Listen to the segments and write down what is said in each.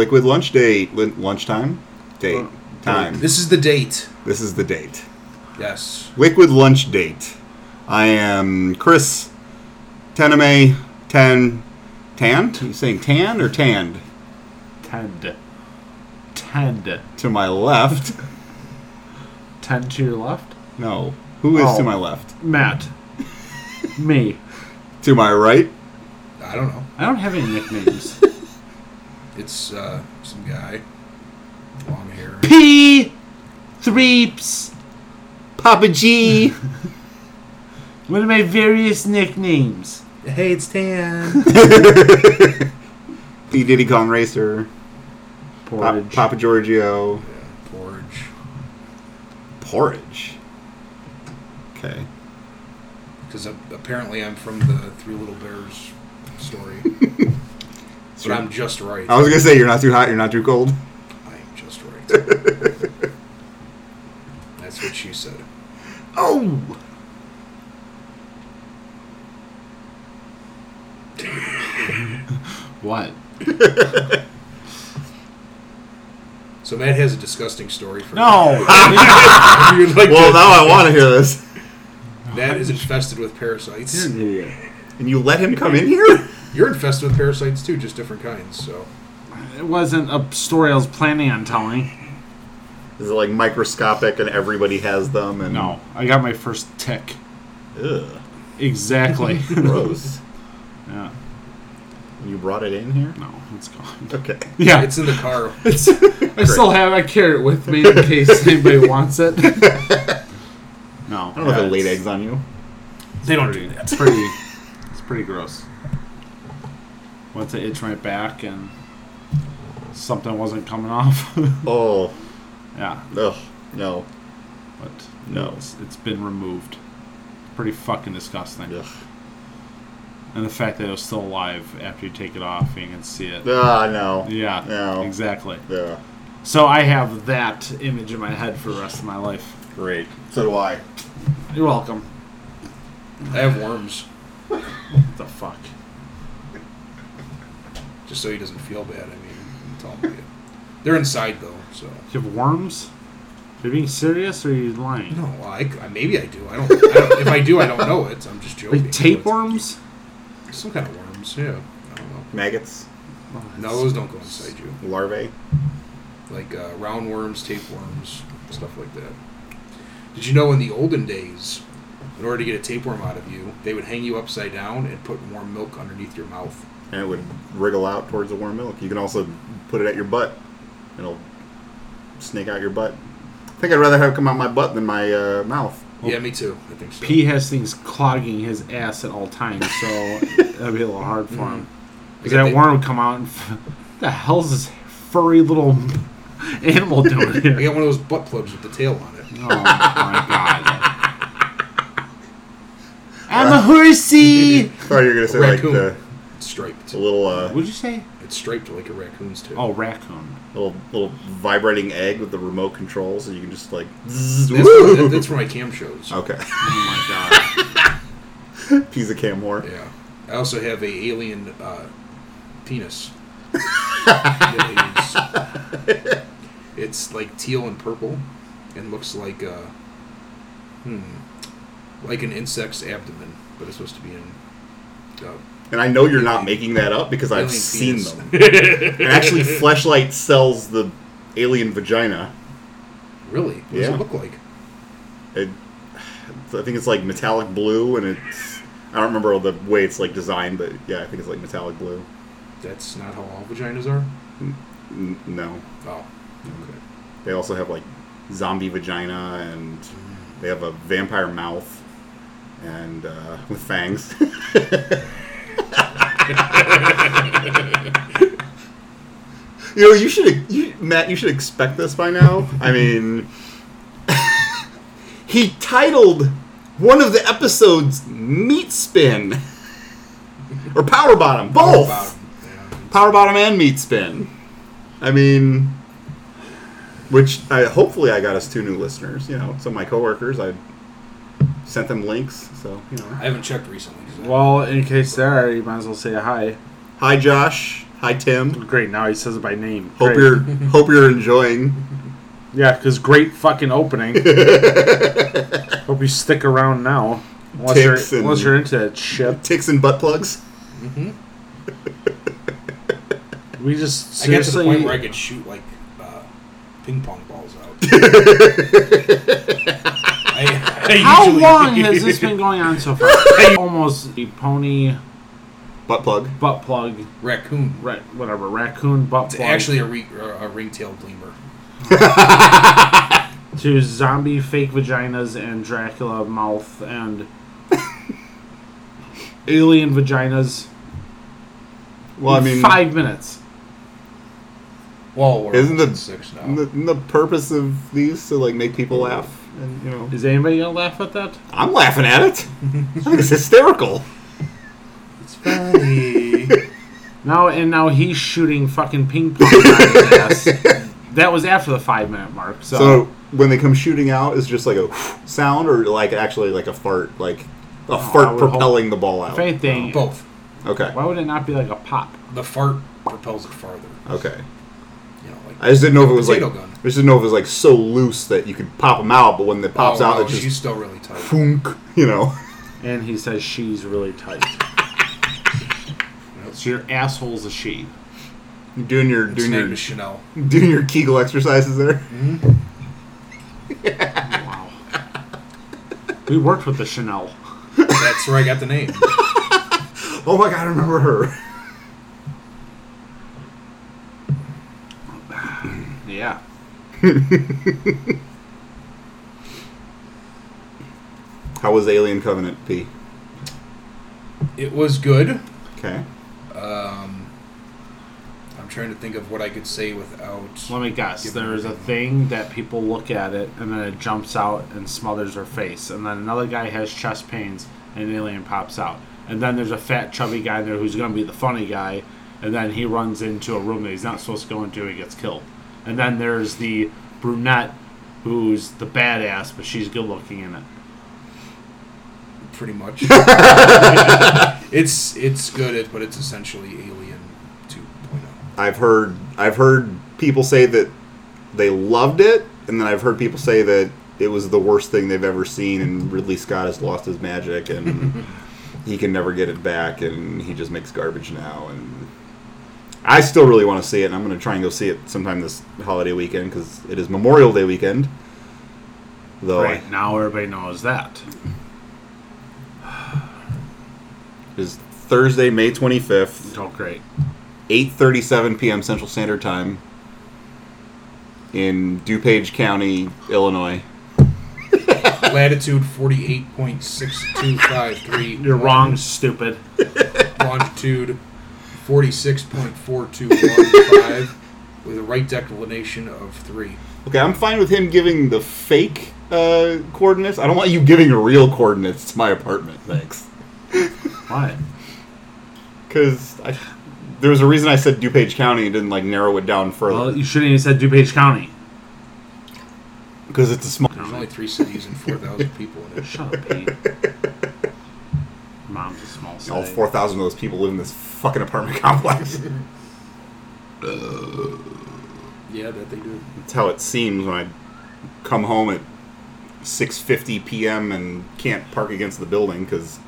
Liquid lunch date. Lin- lunchtime? Date. Time. This is the date. This is the date. Yes. Liquid lunch date. I am Chris Tename Ten Tanned? You saying tan or tanned? Tanned. Tend. To my left. Tend to your left? No. Who is Oh. to my left? Matt. Me. To my right? I don't know. I don't have any nicknames. It's uh, some guy. Long hair. P. Threeps. Papa G. One of my various nicknames. Hey, it's Tan. P Diddy Kong Racer. Pa- Porridge. Papa Giorgio. Porridge. Porridge. Okay. Because apparently I'm from the Three Little Bears story. but I'm just right. I was gonna say you're not too hot, you're not too cold. I am just right. That's what she said. Oh. What? So Matt has a disgusting story for No. You'd like Well, to- now I want to hear this. Matt is infested with parasites. You're an idiot. And you let him come in here? You're infested with parasites too, just different kinds. So It wasn't a story I was planning on telling. Is it like microscopic and everybody has them? And No, I got my first tick. Ugh. Exactly. Gross. yeah. you brought it in here? No, it's gone. Okay. Yeah, it's in the car. It's, I still have. I carry it with me in case anybody wants it. No, I don't know if it laid eggs on you. They don't do that. It's pretty. It's pretty gross. Once I itch my back and something wasn't coming off. Oh. yeah, Ugh. No. but No. it's, it's been removed. Pretty fucking disgusting. Ugh. And the fact that it was still alive after you take it off and you can see it. Ah, no. Yeah, No. exactly. Yeah. So I have that image in my head for the rest of my life. Great. So do I. You're welcome. I have worms, What the fuck? Just so he doesn't feel bad. I mean, tell him to- they're inside though. So You have worms? Are you being serious or are you lying? no, well, I, I- maybe I do. I don't, I don't. If I do, I don't know it. I'm just joking. Like tapeworms? Some kind of worms. Yeah. I don't know. Maggots. No, those don't go inside you. Larvae. Like uh, roundworms, tapeworms, stuff like that. Did you know in the olden days, in order to get a tapeworm out of you, they would hang you upside down and put warm milk underneath your mouth? And it would wriggle out towards the warm milk. You can also put it at your butt. It'll snake out your butt. I think I'd rather have it come out my butt than my uh, mouth. Yeah, me too. I think so. P has things clogging his ass at all times, so that'd be a little hard for him. Because that the- worm would come out and what the hell's this furry little animal doing I got one of those butt plugs with the tail on it. Oh my god. I'm a horsey! I thought you were gonna say like Raccoon. the, It's striped. A little uh, What'd you say? It's striped like a raccoon's tail. Oh, raccoon. little little vibrating egg with the remote control, so you can just like. that's, for, that- that's for my cam shows. Okay. Oh my god. Piece of cam more. Yeah. I also have a alien uh, penis. that I use. it's like teal and purple, and looks like uh, hmm, like an insect's abdomen, but it's supposed to be in. Uh, And I know you're not making that up because I've seen penis. them. And actually, Fleshlight sells the alien vagina. Really? What does Yeah. it look like? It, I think it's like metallic blue, and it's. I don't remember the way it's like designed, but yeah, I think it's like metallic blue. That's not how all vaginas are. N- no, Oh, okay. they also have like zombie vagina, and they have a vampire mouth, and uh, with fangs. you know, you should, you, Matt. You should expect this by now. I mean, he titled one of the episodes "Meat Spin" or "Power Bottom," both. Bottom. Yeah. Power Bottom and Meat Spin. I mean, which I, hopefully I got us two new listeners. You know, some of my coworkers. I sent them links, so you know. I haven't checked recently. I- Well, in case there are, you might as well say hi. Hi, Josh. Hi, Tim. Great. Now he says it by name. Hope Great. you're hope you're enjoying. Yeah, because great fucking opening. Hope you stick around now. Unless Ticks you're, and- unless you're into that shit. Ticks and butt plugs. We just I got to the seriously. point where I could shoot like uh, ping pong balls out. I, I How usually- long has this been going on so far? Almost a pony Butt plug. butt plug, Raccoon. ra- whatever, raccoon butt It's plug. actually a, re- a ringtail lemur. to zombie fake vaginas and Dracula mouth and alien vaginas. Well, I in mean, five minutes. Well, we're Isn't the- almost six now. the, the purpose of these to like make people laugh, and you know, Is anybody gonna laugh at that? I'm laughing at it. I think it's hysterical. It's funny. Now and now he's shooting fucking ping pong at his ass. That was after the five minute mark. So, So when they come shooting out, is just like a sound, or like actually like a fart, like a Oh, fart would hope- propelling the ball if out. anything, Both. Okay, why would it not be like a pop? The fart propels it farther. okay. You know, like I just didn't know if it was like. Potato gun. I just didn't know if it was like so loose that you could pop them out, but when it pops oh, out, no, it just she's still really tight. Funk, you know. And he says she's really tight. So your asshole's a she. Doing your Its doing name your Chanel. doing your Kegel exercises there. Mm-hmm. Wow. we worked with the Chanel. That's where I got the name. Oh my god, I remember her. Yeah. How was Alien Covenant, P? It was good. Okay. Um, I'm trying to think of what I could say without. Let me guess. There's a thing that people look at it and then it jumps out and smothers her face. And then another guy has chest pains and an alien pops out. And then there's a fat, chubby guy there who's going to be the funny guy. And then he runs into a room that he's not supposed to go into. He gets killed. And then there's the brunette who's the badass, but she's good looking in it. Pretty much. it's it's good, but it's essentially Alien oh. 2.0. I've heard I've heard people say that they loved it, and then I've heard people say that it was the worst thing they've ever seen, and Ridley Scott has lost his magic, and he can never get it back, and he just makes garbage now. And I still really want to see it, and I'm going to try and go see it sometime this holiday weekend because it is Memorial Day weekend. Though Right now, everybody knows that. it is Thursday, May 25th. Oh, great. 8:37 p.m. Central Standard Time in DuPage County, Illinois. Latitude 48.6253. You're wrong, stupid. Longitude 46.4215 with a right declination of 3. Okay, I'm fine with him giving the fake uh, coordinates. I don't want you giving real coordinates to my apartment. Thanks. Why? Because there was a reason I said DuPage County and didn't like narrow it down Well, further. you shouldn't have said DuPage County. Because it's a small. There's only 3 cities and 4,000 people in it. Shut up, Pete. All 4,000 of those people live in this fucking apartment complex. Uh, yeah, that they do. That's how it seems when I come home at 6:50 p.m. and can't park against the building because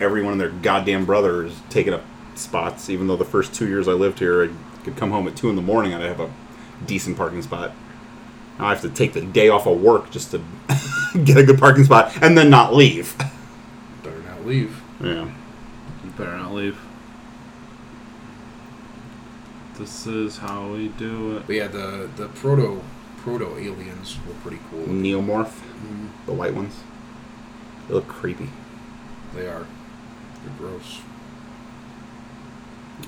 everyone and their goddamn brother is taking up spots. Even though the first two years I lived here, I could come home at two in the morning and I'd have a decent parking spot. Now I have to take the day off of work just to get a good parking spot and then not leave. Better not leave. Yeah. You better not leave. This is how we do it. But yeah, the, the proto proto aliens were pretty cool. Neomorph, Mhm. the white ones. They look creepy. They are. They're gross.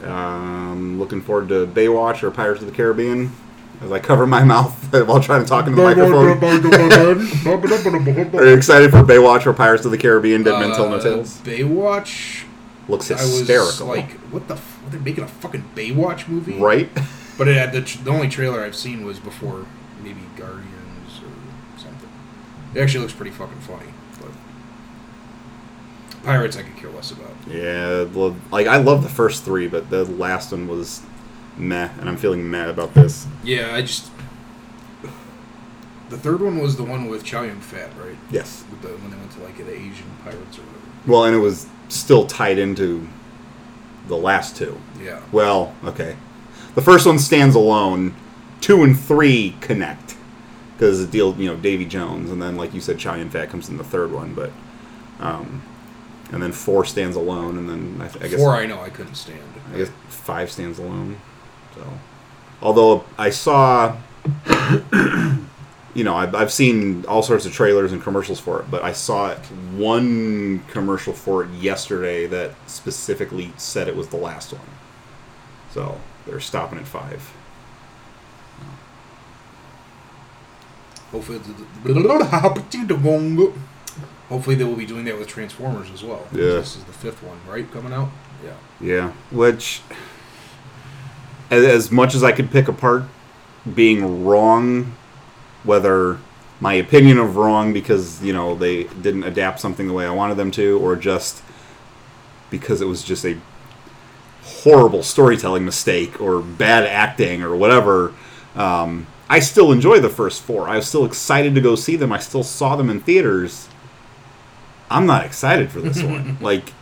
Um, looking forward to Baywatch or Pirates of the Caribbean as I cover my mouth while trying to talk into the microphone. Are you excited for Baywatch or Pirates of the Caribbean? Dead Men Tell No Uh, Tales. Baywatch. Looks hysterical. like, what the? F- are they making a fucking Baywatch movie? right? But it had the, tr- the only trailer I've seen was before maybe Guardians or something. It actually looks pretty fucking funny. But Pirates, I could care less about. Yeah, like I love the first three, but the last one was meh, and I'm feeling meh about this. Yeah, I just. The third one was the one with Chow Yun Fat, right? Yes. With the, when they went to like the Asian pirates or whatever. Well, and it was still tied into the last two. Yeah. Well, okay. The first one stands alone. Two and three connect because it deals, you know, Davy Jones, and then like you said, Chow Yun Fat comes in the third one, but um, and then four stands alone, and then I, th- I guess Four, I know I couldn't stand. I guess five stands alone. So, although I saw, you know, I've, I've seen all sorts of trailers and commercials for it, but I saw one commercial for it yesterday that specifically said it was the last one. So they're stopping at five. Hopefully, hopefully they will be doing that with Transformers as well. Yeah. This is the fifth one, right? Coming out. Yeah. Yeah, which, as, as much as I could pick apart being wrong, whether my opinion of wrong because you know they didn't adapt something the way I wanted them to, or just because it was just a horrible storytelling mistake or bad acting or whatever. Um, I still enjoy the first four. I was still excited to go see them. I still saw them in theaters. I'm not excited for this one. Like,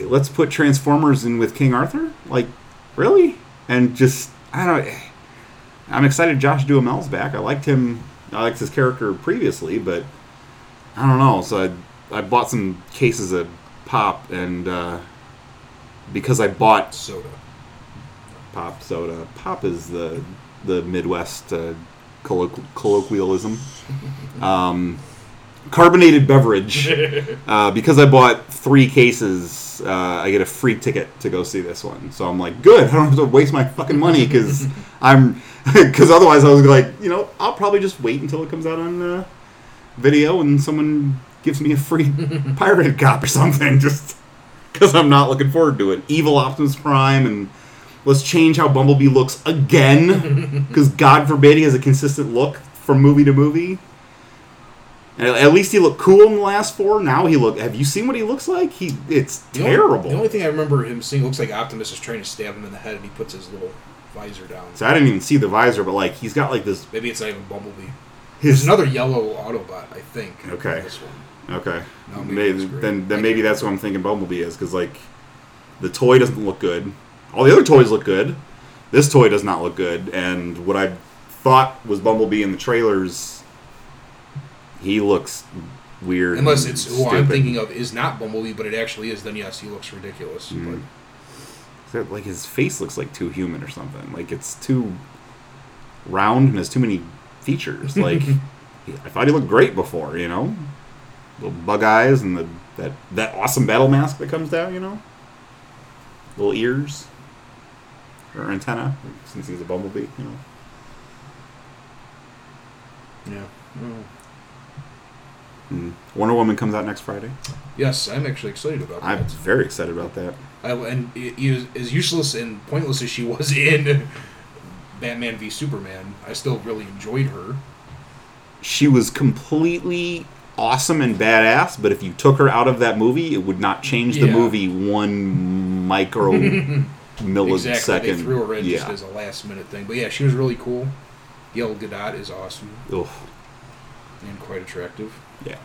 let's put Transformers in with King Arthur? Like, really? And just I don't. I'm excited Josh Duhamel's back. I liked him. I liked his character previously, but I don't know. So I, I bought some cases of pop, and uh, because I bought Soda. pop soda, pop is the the Midwest uh, colloqu- colloquialism. Um, carbonated beverage. Uh, because I bought three cases, uh, I get a free ticket to go see this one. So I'm like, good. I don't have to waste my fucking money because I'm because otherwise I was like, you know, I'll probably just wait until it comes out on uh, video and someone gives me a free pirated cop or something, just because I'm not looking forward to it. Evil Optimus Prime and. Let's change how Bumblebee looks again, because God forbid he has a consistent look from movie to movie. At least he looked cool in the last four. Now he look. Have you seen what he looks like? He it's The only- terrible. the only thing I remember him seeing looks like Optimus is trying to stab him in the head, and he puts his little visor down. so I didn't even see the visor, but like he's got like this. Maybe it's not even Bumblebee. There's another yellow Autobot, I think. Okay. This one. okay. No, maybe maybe, then then I maybe that's what I'm thinking Bumblebee is because like the toy doesn't look good. All the other toys look good. This toy does not look good. And what I thought was Bumblebee in the trailers, he looks weird. Unless it's who I'm thinking of is not Bumblebee, but it actually is. Then yes, he looks ridiculous. Mm. But like his face looks like too human or something. Like it's too round and has too many features. Like I thought he looked great before, you know, little bug eyes and the that that awesome battle mask that comes down, you know, little ears or antenna since he's a bumblebee, you know. yeah. Mm. And Wonder Woman comes out next Friday. Yes, I'm actually excited about that. I'm very excited about that. I, and as useless and pointless as she was in Batman v Superman, I still really enjoyed her. She was completely awesome and badass, but if you took her out of that movie, it would not change the Yeah. movie one micro millisecond. Exactly, they threw her in yeah. just as a last minute thing. But yeah, she was really cool. Gail Gadot is awesome Ugh. and quite attractive. Yeah.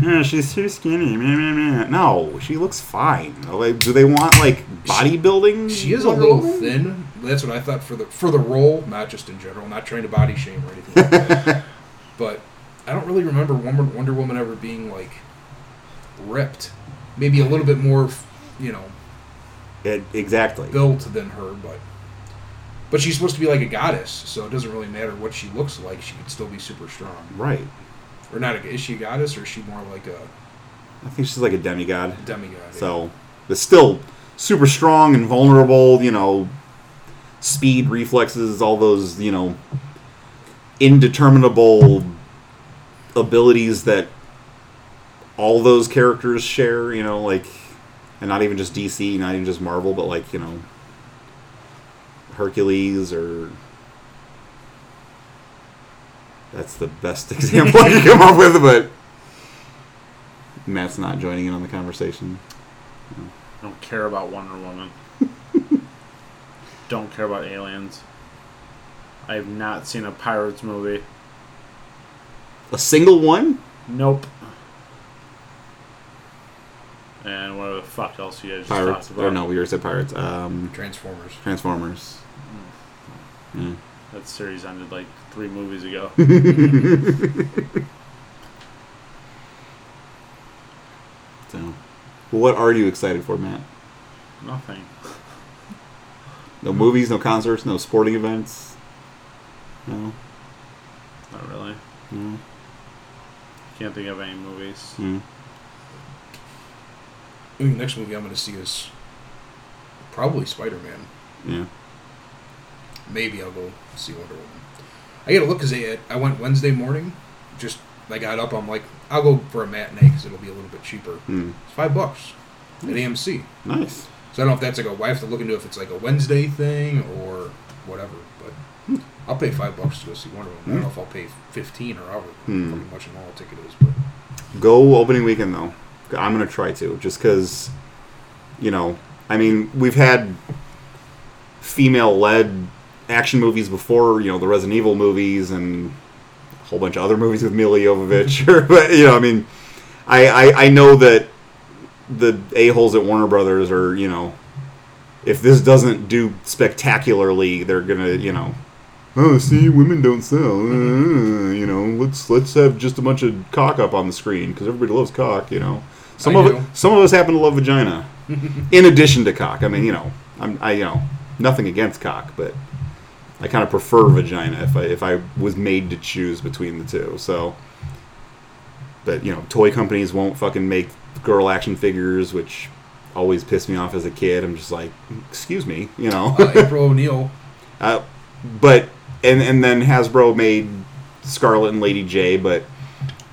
Yeah, she's too skinny. Meh, meh, meh. No, she looks fine. Like, do they want like bodybuilding? She is a little Woman? thin. That's what I thought for the for the role, not just in general. Not trying to body shame or anything like that. But I don't really remember Wonder, Wonder Woman ever being like ripped. Maybe a little bit more, you know, It- exactly. built than her, but but she's supposed to be like a goddess, so it doesn't really matter what she looks like. She could still be super strong. Right. Or not? A, is she a goddess or is she more like a I think she's like a demigod. demigod? So, but still super strong and vulnerable. You know, speed, reflexes, all those you know indeterminable abilities that all those characters share. You know, like, and not even just DC, not even just Marvel, but like you know, Hercules or. That's the best example I can come up with, but Matt's not joining in on the conversation. I Don't care about Wonder Woman. Don't care about aliens. I have not seen a Pirates movie. A single one? Nope. And what the fuck else you guys just Pirates? talked about? Or no, we already said pirates. Um, Transformers. Transformers. Yeah. That series ended like three movies ago. So, well, what are you excited for, Matt? Nothing. No movies, no concerts, no sporting events. No. Not really. No. Can't think of any movies. Mm. I think the next movie I'm going to see is probably Spider Man. Yeah. Maybe I'll go see Wonder Woman. I gotta look because I, I went Wednesday morning. Just I got up. I'm like, I'll go for a matinee because it'll be a little bit cheaper. Mm. It's five bucks at AMC. Nice. So I don't know if that's like a. I have to look into if it's like a Wednesday thing or whatever. But I'll pay five bucks to go see Wonder Woman. I don't know if I'll pay fifteen or however fucking much a normal ticket is. But Go opening weekend though. I'm gonna try to, just because, you know, I mean, we've had female-led action movies before. You know, the Resident Evil movies and a whole bunch of other movies with Milla Jovovich. but you know, I mean, I I, I know that the a holes at Warner Brothers are you know, if this doesn't do spectacularly, they're gonna you know. Oh, see, women don't sell. Uh, you know, let's let's have just a bunch of cock up on the screen because everybody loves cock. You know, some I of it, some of us happen to love vagina. in addition to cock, I mean, you know, I'm I you know nothing against cock, but I kind of prefer vagina if I if I was made to choose between the two. So, but you know, toy companies won't fucking make girl action figures, which always pissed me off as a kid. I'm just like, excuse me, you know. uh, April O'Neil. Uh, but and and then Hasbro made Scarlett and Lady Jaye, but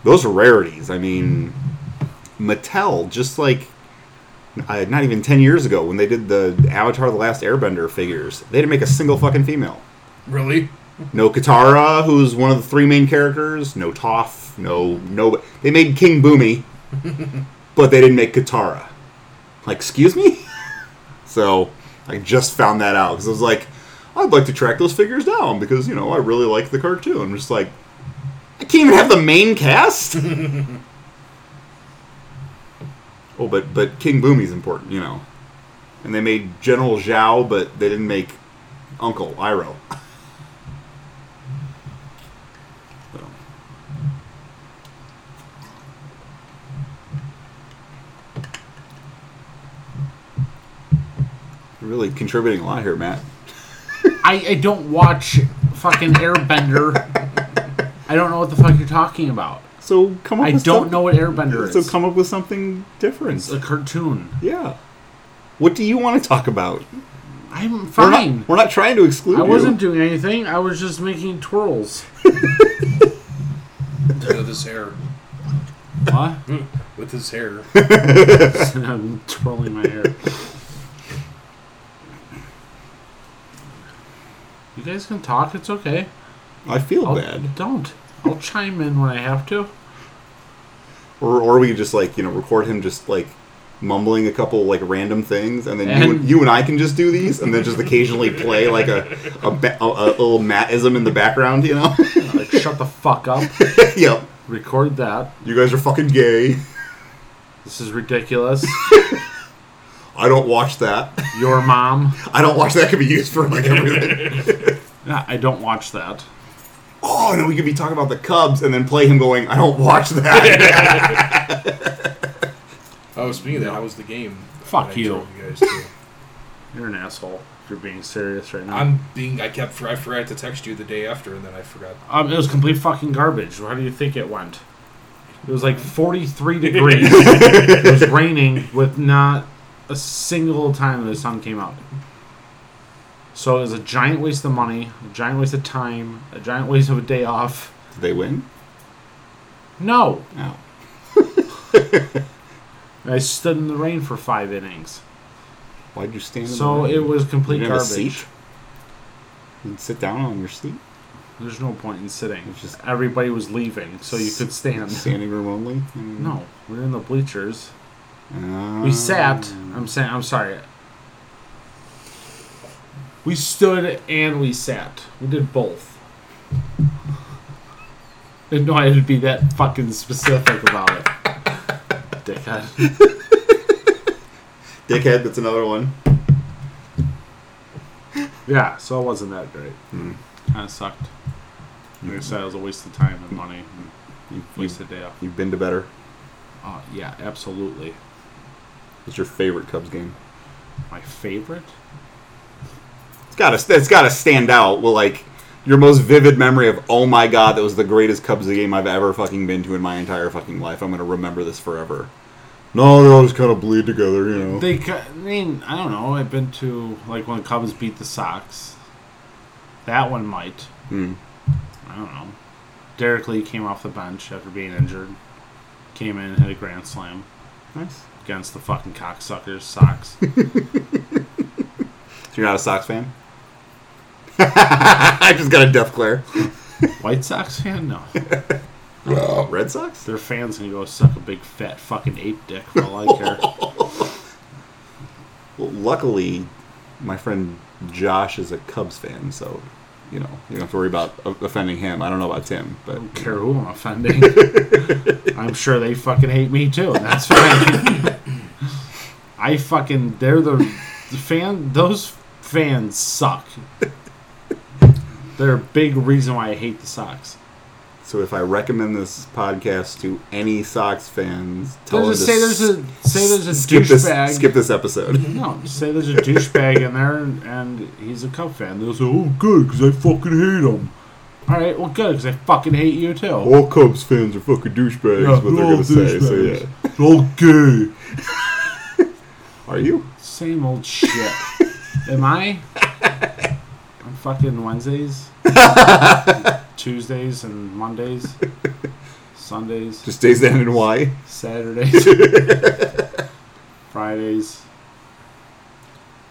those are rarities. I mean, Mattel just like uh, not even ten years ago when they did the Avatar: The Last Airbender figures, they didn't make a single fucking female. Really? No Katara, who's one of the three main characters. No Toph. No no. They made King Bumi, but they didn't make Katara. Like, excuse me. so I just found that out because I was like, I'd like to track those figures down because you know I really like the cartoon. I'm just like, I can't even have the main cast. oh, but but King Bumi's important, you know. And they made General Zhao, but they didn't make Uncle Iroh. Really contributing a lot here, Matt. I, I don't watch fucking Airbender. I don't know what the fuck you're talking about. So come up. I with don't some- know what Airbender is. So come up with something different. It's a cartoon. Yeah. What do you want to talk about? I'm We're fine. not, we're not trying to exclude I you. wasn't doing anything. I was just making twirls. With his hair. what? With his hair. I'm twirling my hair. You guys can talk. It's okay. I feel I'll, bad. Don't. I'll chime in when I have to. Or, or we could just like you know record him just like mumbling a couple like random things, and then you, And- and, you and I can just do these, and then just occasionally play like a a, ba- a, a little Mattism in the background, you know? Like, shut the fuck up. yep. Record that. You guys are fucking gay. This is ridiculous. I don't watch that. Your mom. I don't watch that. Could be used for like everything. Yeah, I don't watch that. oh, and then we could be talking about the Cubs, and then play him going, "I don't watch that." Oh, speaking of that, how was the game? Fuck you. you you're an asshole. If you're being serious right now. I'm being. I kept. I forgot to text you the day after, and then I forgot. Um, it was complete fucking garbage. How do you think it went? It was like 43 degrees. it was raining with not a single time the sun came out. So it was a giant waste of money, a giant waste of time, a giant waste of a day off. Did they win? No. No. I stood in the rain for five innings. Why'd you stand? in So the rain? it was complete You didn't have a garbage. You sit down on your seat. There's no point in sitting. It's just- Everybody was leaving, so you could stand. Standing room only. Mm. No, we were in the bleachers. Uh, We sat. I'm saying. I'm sorry. We stood and we sat. We did both. Didn't know I had to be that fucking specific about it. Dickhead. Dickhead. That's another one. Yeah, so it wasn't that great. Hmm. Kind of sucked. Like I said, it was a waste of time and money. And You, wasted day off. You've been to better. Uh, yeah, absolutely. What's your favorite Cubs game? My favorite? It's got to. It's got to stand out. Well, like your most vivid memory of, oh my god, that was the greatest Cubs game I've ever fucking been to in my entire fucking life. I'm gonna remember this forever. No, they all just kind of bleed together, you know. They, I mean, I don't know. I've been to like when the Cubs beat the Sox. That one might. Hmm. I don't know. Derrek Lee came off the bench after being injured. Came in and hit a grand slam Nice. Against the fucking cocksuckers Sox. So you're not a Sox fan? I just got a death glare. White Sox fan? No. Red Sox? Their fans can go suck a big fat fucking ape dick for all I care. Well, luckily, my friend Josh is a Cubs fan, so you know you don't have to worry about offending him. I don't know about Tim, but don't care who I'm offending. I'm sure they fucking hate me too, and that's fine. I fucking they're the, the fan. Those fans suck. They're a big reason why I hate the Sox. So if I recommend this podcast to any Sox fans, tell There's them a, to say there's a say there's a skip this douchebag. skip this episode. No, say there's a douchebag in there, and, and he's a Cub fan. They'll say, "Oh, good, because I fucking hate him." All right, well, good, because I fucking hate you too. All Cubs fans are fucking douchebags. Yeah, what they're all gonna say. So yeah, Okay. are you? Same old shit. Am I? On fucking Wednesdays, Tuesdays, and Mondays, Sundays, Just days that end in Y. Saturdays, Fridays,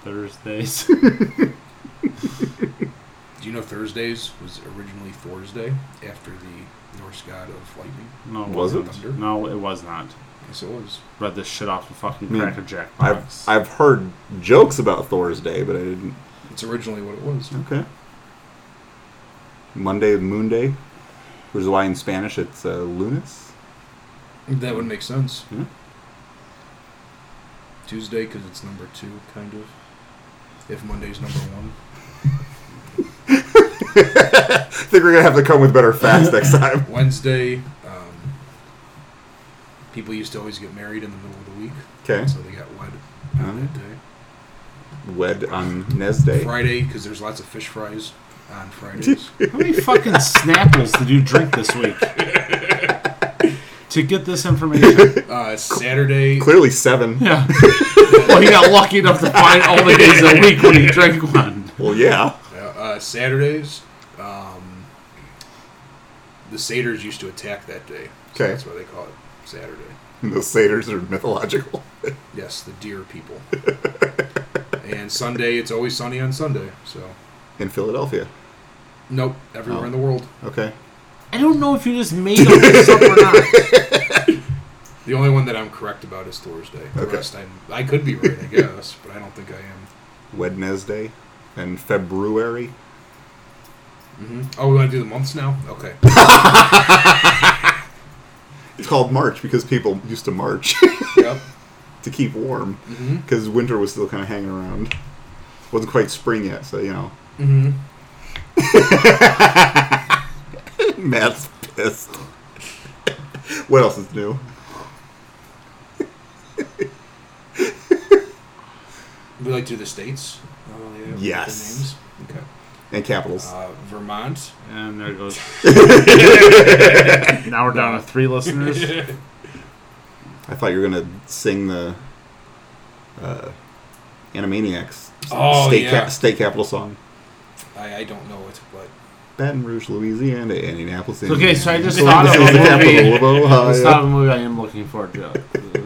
Thursdays. Do you know Thursdays was originally Thursday after the Norse god of lightning? No, it Was it? wasn't. No, it was not. Yes, it was. Read this shit off the fucking Hmm. Cracker Jack I've. I've heard jokes about Thor's Day, but I didn't. It's originally what it was. Okay. Monday, Moon Day, which is why in Spanish it's uh, lunes. That would make sense. Yeah. Tuesday because it's number two, kind of. If Monday's number one. I think we're gonna have to come with better facts next time. Wednesday, um, people used to always get married in the middle of the week, Okay. so they got wed on that day. Wed on Nez Day. Friday because there's lots of fish fries on Fridays. How many fucking Snapples did you drink this week? to get this information. uh, Saturday, Clearly seven. Yeah. well, you got lucky enough to find all the days a week when you drank one. Well, yeah. uh, uh, Saturdays, um, the satyrs used to attack that day. So Okay. that's why they call it Saturday. The satyrs are mythological. Yes, the deer people. and Sunday, it's always sunny on Sunday. So, In Philadelphia. nope, everywhere Oh. in the world. Okay. I don't know if you just made up this up or not. The only one that I'm correct about is Thursday. The Okay. rest, I'm, I could be right, I guess, but I don't think I am. Wednesday and February. Mm-hmm. Oh, we want to do the months now? Okay. It's called March because people used to march yep. to keep warm hmm because winter was still kind of hanging around. wasn't quite spring yet, so you know. Hmm Matt's pissed. what else is new? We like to do the states. Uh, they the Yes. names. Okay. And capitals. Uh, Vermont. And there it goes. now we're down to three listeners. I thought you were gonna sing the uh, Animaniacs Oh, state yeah. state capital song. I, I don't know it, but Baton Rouge, Louisiana, Indianapolis. Okay, so I just thought This of a movie. capital of It's not a movie I am looking forward to.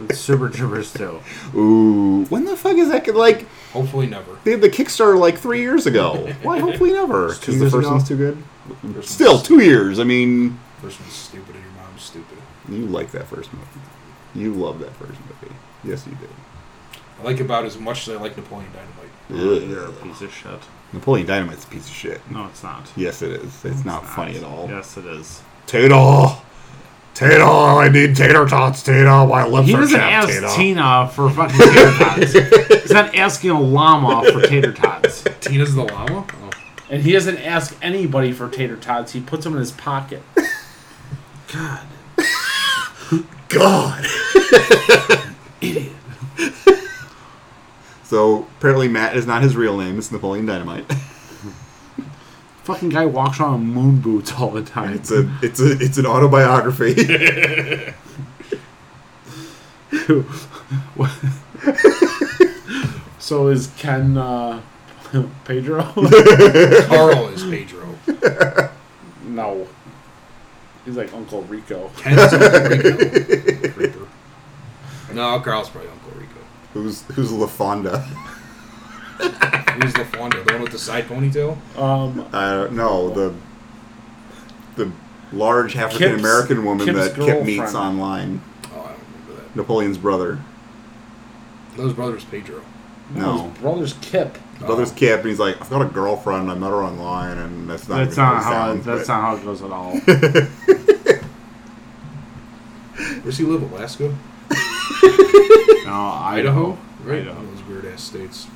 It's Super Troopers 2. Ooh, when the fuck is that? Like, Hopefully never. They had the Kickstarter like three years ago. Why? Hopefully never. Because the first ago? one's too good. First Still, one's- two years. I mean, First one's stupid and your mom's stupid. you like that first movie. You love that first movie. Yes, you do. I like about as much as I like Napoleon Dynamite. do. You're a piece of shit. Napoleon Dynamite's a piece of shit. No, it's not. Yes, it is. It's not funny at all. Yes, it is. Tater! Tater! I need tater tots, Tater. My lips He are doesn't chapped, ask Tater. Tina for fucking tater tots. He's not asking a llama for tater tots. Tina's the llama? Oh. And he doesn't ask anybody for tater tots. He puts them in his pocket. God. God! Idiot. So, apparently, Matt is not his real name. It's Napoleon Dynamite. Fucking guy walks around in moon boots all the time. It's a, it's a, it's an autobiography. so is Ken uh, Pedro? Carl is Pedro. no. He's like Uncle Rico. Ken's Uncle Rico. Creeper. No, Carl's probably Uncle Rico. Who's, who's LaFonda? Who's LaFonda? The one with the side ponytail? Um, Uh, no, the, the large African American woman Kip's that Kip meets girlfriend. online. Oh, I don't remember that. Napoleon's brother. Those brothers Pedro. No. his brother's Kip. His brother's Kip, and he's like, I've got a girlfriend. I met her online, and that's not. That's not how sounds, That's but- not how it goes at all. Does he live? Alaska? No, Idaho? Right? Idaho. One of those weird ass states.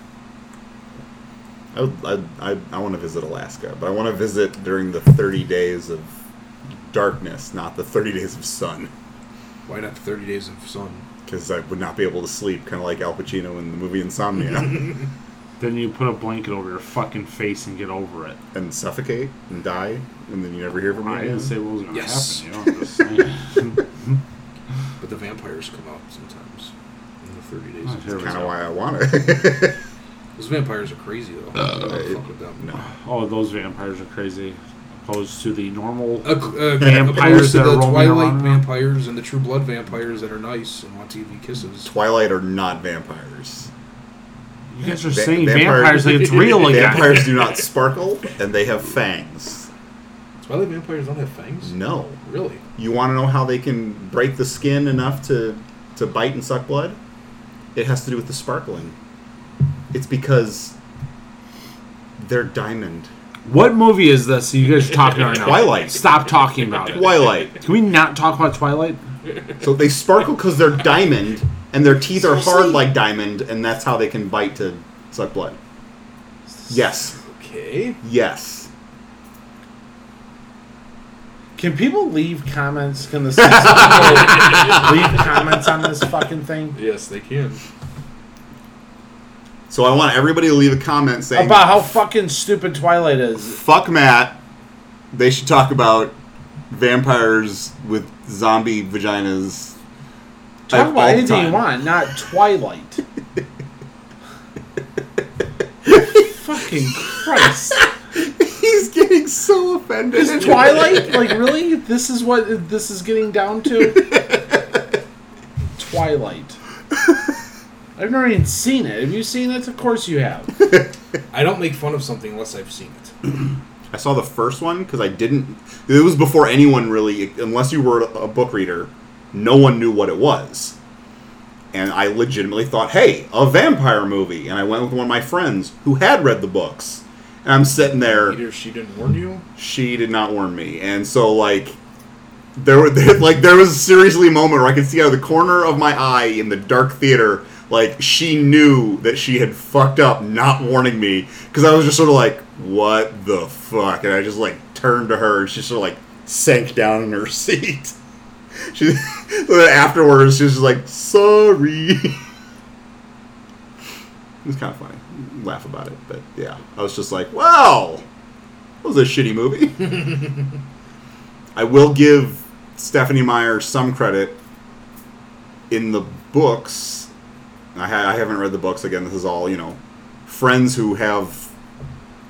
I, would- I, I, I want to visit Alaska, but I want to visit during the 30 days of darkness, not the 30 days of sun, Why not the 30 Days of Sun? because I would not be able to sleep, kind of like Al Pacino in the movie Insomnia, Then you put a blanket over your fucking face and get over it. and suffocate and die, and then you never hear from me I didn't say what was going to Yes. happen. You know, I'm just saying. But the vampires come out sometimes in the 30 Days. Oh, of here That's kind of why I want it. Those vampires are crazy, though. I don't it- fuck with them. no. oh, those vampires are crazy. Opposed to the normal. Uh, uh, Vampires opposed to that are the roaming Twilight around. vampires and the True Blood vampires that are nice and want to give you kisses. Twilight are not vampires. You guys are Va- saying vampires- vampires like it's real again. Vampires do not sparkle, and they have fangs. Twilight vampires don't have fangs? No. Really? You want to know how they can break the skin enough to to bite and suck blood? It has to do with the sparkling. It's because they're diamond. What movie is this? You guys are talking right now. Twilight. Stop talking about it. Twilight. Can we not talk about Twilight? So they sparkle because they're diamond, and their teeth are hard like diamond, and that's how they can bite to suck blood. Yes. Okay. Yes. Can people leave comments? Can the six leave comments on this fucking thing Yes, they can. So I want everybody to leave a comment saying about how fucking stupid Twilight is? fuck Matt. They should talk about vampires with zombie vaginas. Talk all about the anything you want, not Twilight. fucking Christ! He's getting so offended. Is Twilight like really? This is what this is getting down to. Twilight. I've never even seen it. Have you seen it? Of course you have. I don't make fun of something unless I've seen it. I saw the first one because I didn't. It was before anyone really, unless you were a book reader, no one knew what it was. And I legitimately thought, hey, a vampire movie. And I went with one of my friends who had read the books. And I'm sitting there. Either she didn't warn you. she did not warn me, and so like there were like there was a seriously a moment where I could see out of the corner of my eye in the dark theater, like she knew that she had fucked up, not warning me, because I was just sort of like, what the fuck, and I just like turned to her, and she sort of like sank down in her seat. She so then afterwards she was just like, sorry. It was kind of funny. Laugh about it, but yeah, I was just like, "Wow, that was a shitty movie." I will give Stephenie Meyer some credit in the books. I, ha- I haven't read the books again. This is all you know, friends who have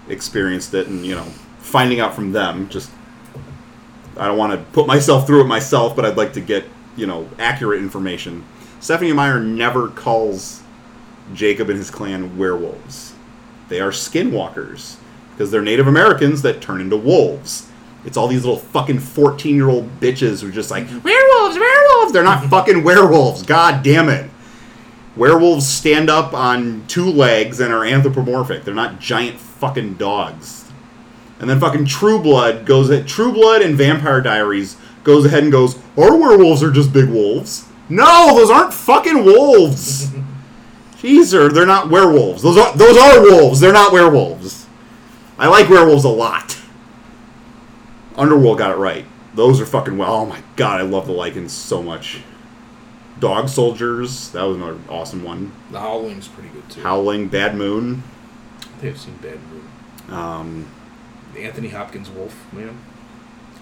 experienced it, and you know, finding out from them. Just I don't want to put myself through it myself, but I'd like to get you know accurate information. Stephenie Meyer never calls Jacob and his clan werewolves. They are skinwalkers because they're Native Americans that turn into wolves. It's all these little fucking 14 year old bitches who are just like, werewolves, werewolves! They're not fucking werewolves. God damn it. Werewolves stand up on two legs and are anthropomorphic. They're not giant fucking dogs. And then fucking True Blood goes at True Blood and Vampire Diaries goes ahead and goes, Our werewolves are just big wolves. No, those aren't fucking wolves. Jeez, sir, they're not werewolves. Those are those are wolves. They're not werewolves. I like werewolves a lot. Underworld got it right. Those are fucking well. Oh my god, I love the Lycans so much. Dog Soldiers, that was another awesome one. The Howling's pretty good too. Howling, Bad Moon. I think I've seen Bad Moon. Um, The Anthony Hopkins Wolf, man.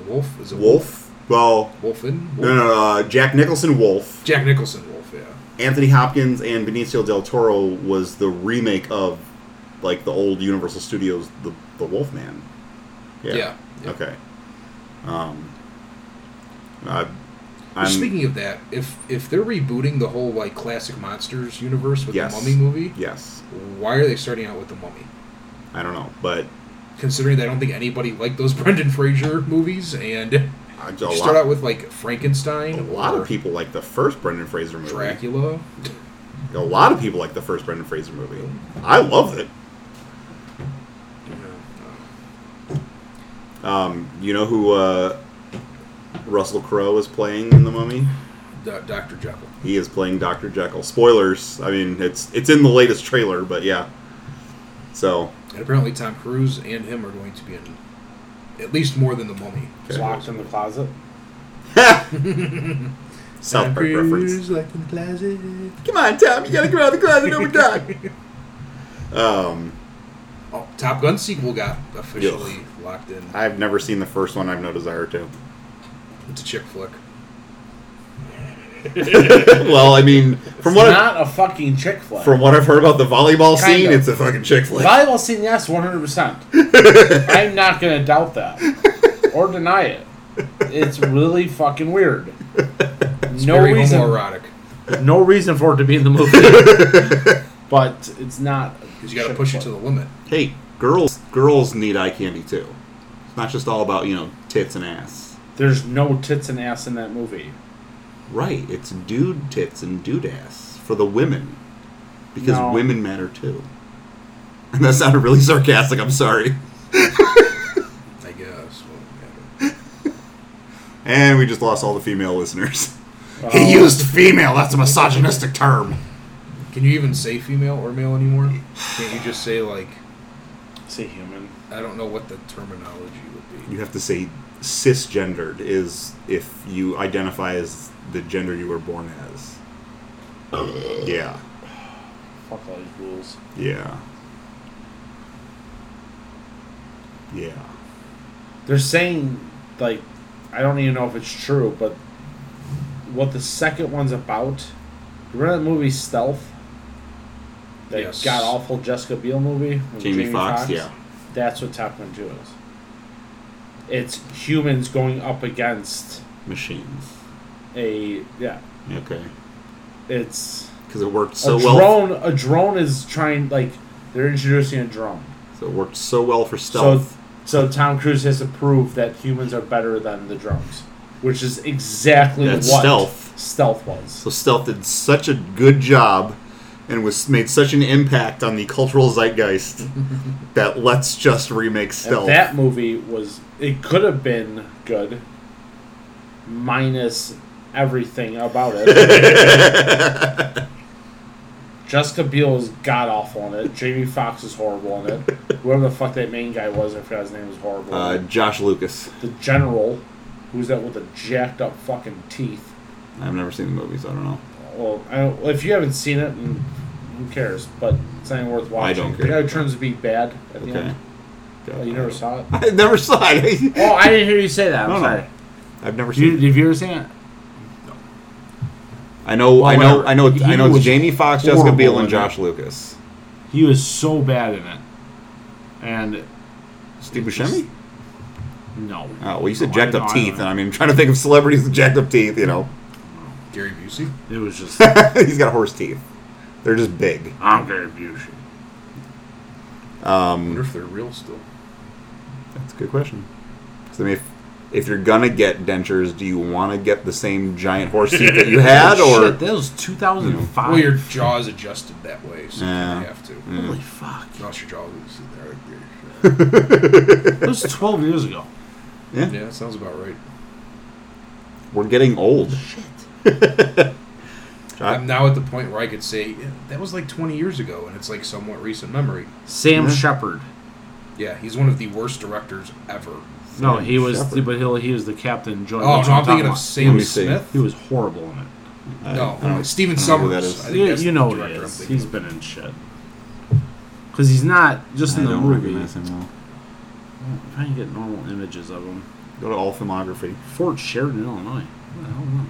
Wolf is a Wolf. Well, Wolfen? Wolf? no, no, no, uh, Jack Nicholson Wolf. Jack Nicholson Wolf. Anthony Hopkins and Benicio del Toro was the remake of like the old Universal Studios The The Wolfman. Yeah. yeah. Okay. Um. I, I'm, Speaking of that, if if they're rebooting the whole like classic monsters universe with Yes. the Mummy movie, yes, why are they starting out with the Mummy? I don't know, but Considering that I don't think anybody liked those Brendan Fraser movies, and I, a, start lot, out with like Frankenstein, a lot of people like the first Brendan Fraser movie. Dracula. A lot of people like the first Brendan Fraser movie. I loved it. Um, you know who uh, Russell Crowe is playing in the Mummy? Dr. Jekyll. He is playing Dr. Jekyll. Spoilers. I mean, it's it's in the latest trailer, but yeah. So And apparently Tom Cruise and him are going to be in at least more than the Mummy. It's locked in the closet. South Park reference. Cruise, like in the closet. Come on, Tom, you gotta come out of the closet and we're. Um, Oh, Top Gun sequel got officially locked in. I've never seen the first one. I have no desire to. It's a chick flick. well, I mean, from It's what I, not a fucking chick flick. from what I've heard about the volleyball Kind scene, of. it's a fucking chick flick. volleyball scene, yes, one hundred percent. I'm not gonna doubt that or deny it. It's really fucking weird. It's no very reason, homoerotic. no reason for it to be in the movie. but it's not Because you got to chick push it to the limit. Hey, girls, girls need eye candy too. It's not just all about you know tits and ass. There's no tits and ass in that movie. Right, it's dude tits and dude ass for the women, because No. women matter too. And that sounded really sarcastic. I'm sorry. I guess. And we just lost all the female listeners. Oh. He used female. That's a misogynistic term. Can you even say female or male anymore? Can't you just say like Say human. I don't know what the terminology would be. You have to say cisgendered is if you identify as the gender you were born as. Yeah, Fuck all these rules. yeah, yeah. They're saying like I don't even know if it's true, but what the second one's about. Remember that movie Stealth? That Yes. god awful Jessica Biel movie? with Jamie Foxx, yeah. That's what Top Gun 2 is. It's humans going up against Machines. A yeah. Okay, It's because it worked so a well. drone. A drone is trying like they're introducing a drone. So it worked so well for stealth. So Tom Cruise has to prove that humans are better than the drones, which is exactly That's what stealth. stealth was. So stealth did such a good job and was made such an impact on the cultural zeitgeist that let's just remake And stealth. that movie was it could have been good, minus everything about it. Jessica Biel is god awful in it. Jamie Foxx is horrible in it. Whoever the fuck that main guy was, I forgot his name was horrible. uh. Josh Lucas. the general, who's that with the jacked up fucking teeth. I've never seen the movie, so I don't know. Well, I don't, if you haven't seen it, who cares? But it's not even worth watching. I don't The care. guy who turns to be bad at the Okay. end. Oh, you never saw it? I never saw it. Oh, I didn't hear you say that. I'm No, no. sorry. I've never You, seen. it. have you ever seen it? I know. Well, I know. I know. I know. It's Jamie Foxx, Jessica Biel, in and it. Josh Lucas. He was so bad in it. And Steve It just- Buscemi. no. Oh well, you said No, jacked I- up no, teeth, don't. and I mean, I'm trying to think of celebrities with jacked up teeth. You know, Gary Busey. It was just he's got horse teeth. They're just big. I'm gonna abuse you. I Um, wonder if they're real still. that's a good question. 'Cause, I mean, if, if you're gonna get dentures, do you want to get the same giant horse teeth that you had, or Shit, that was 2005. Well, your jaw's adjusted that way, so Yeah. you have to. Holy fuck. Or else your jaw is sit there. Like That was 12 years ago. yeah, yeah, that sounds about right. we're getting old. Shit. I- I'm now at the point where I could say yeah, that was like 20 years ago, and it's like somewhat recent memory. Sam Yeah. Shepard. Yeah, he's one of the worst directors ever. No, he was, Shepard. but he, he was the captain. Joy, Oh which no, I'm thinking of. Sam Let me see. Smith. He was horrible in it. I- no, I don't- Steven I don't know who Summers. that is. I think You, you know who director he I'm is. thinking He's of. been in shit. Because he's not just I in the don't movie. recognize him well. If I can get normal images of him. Go to all filmography. Fort Sheridan, Illinois. What the hell is?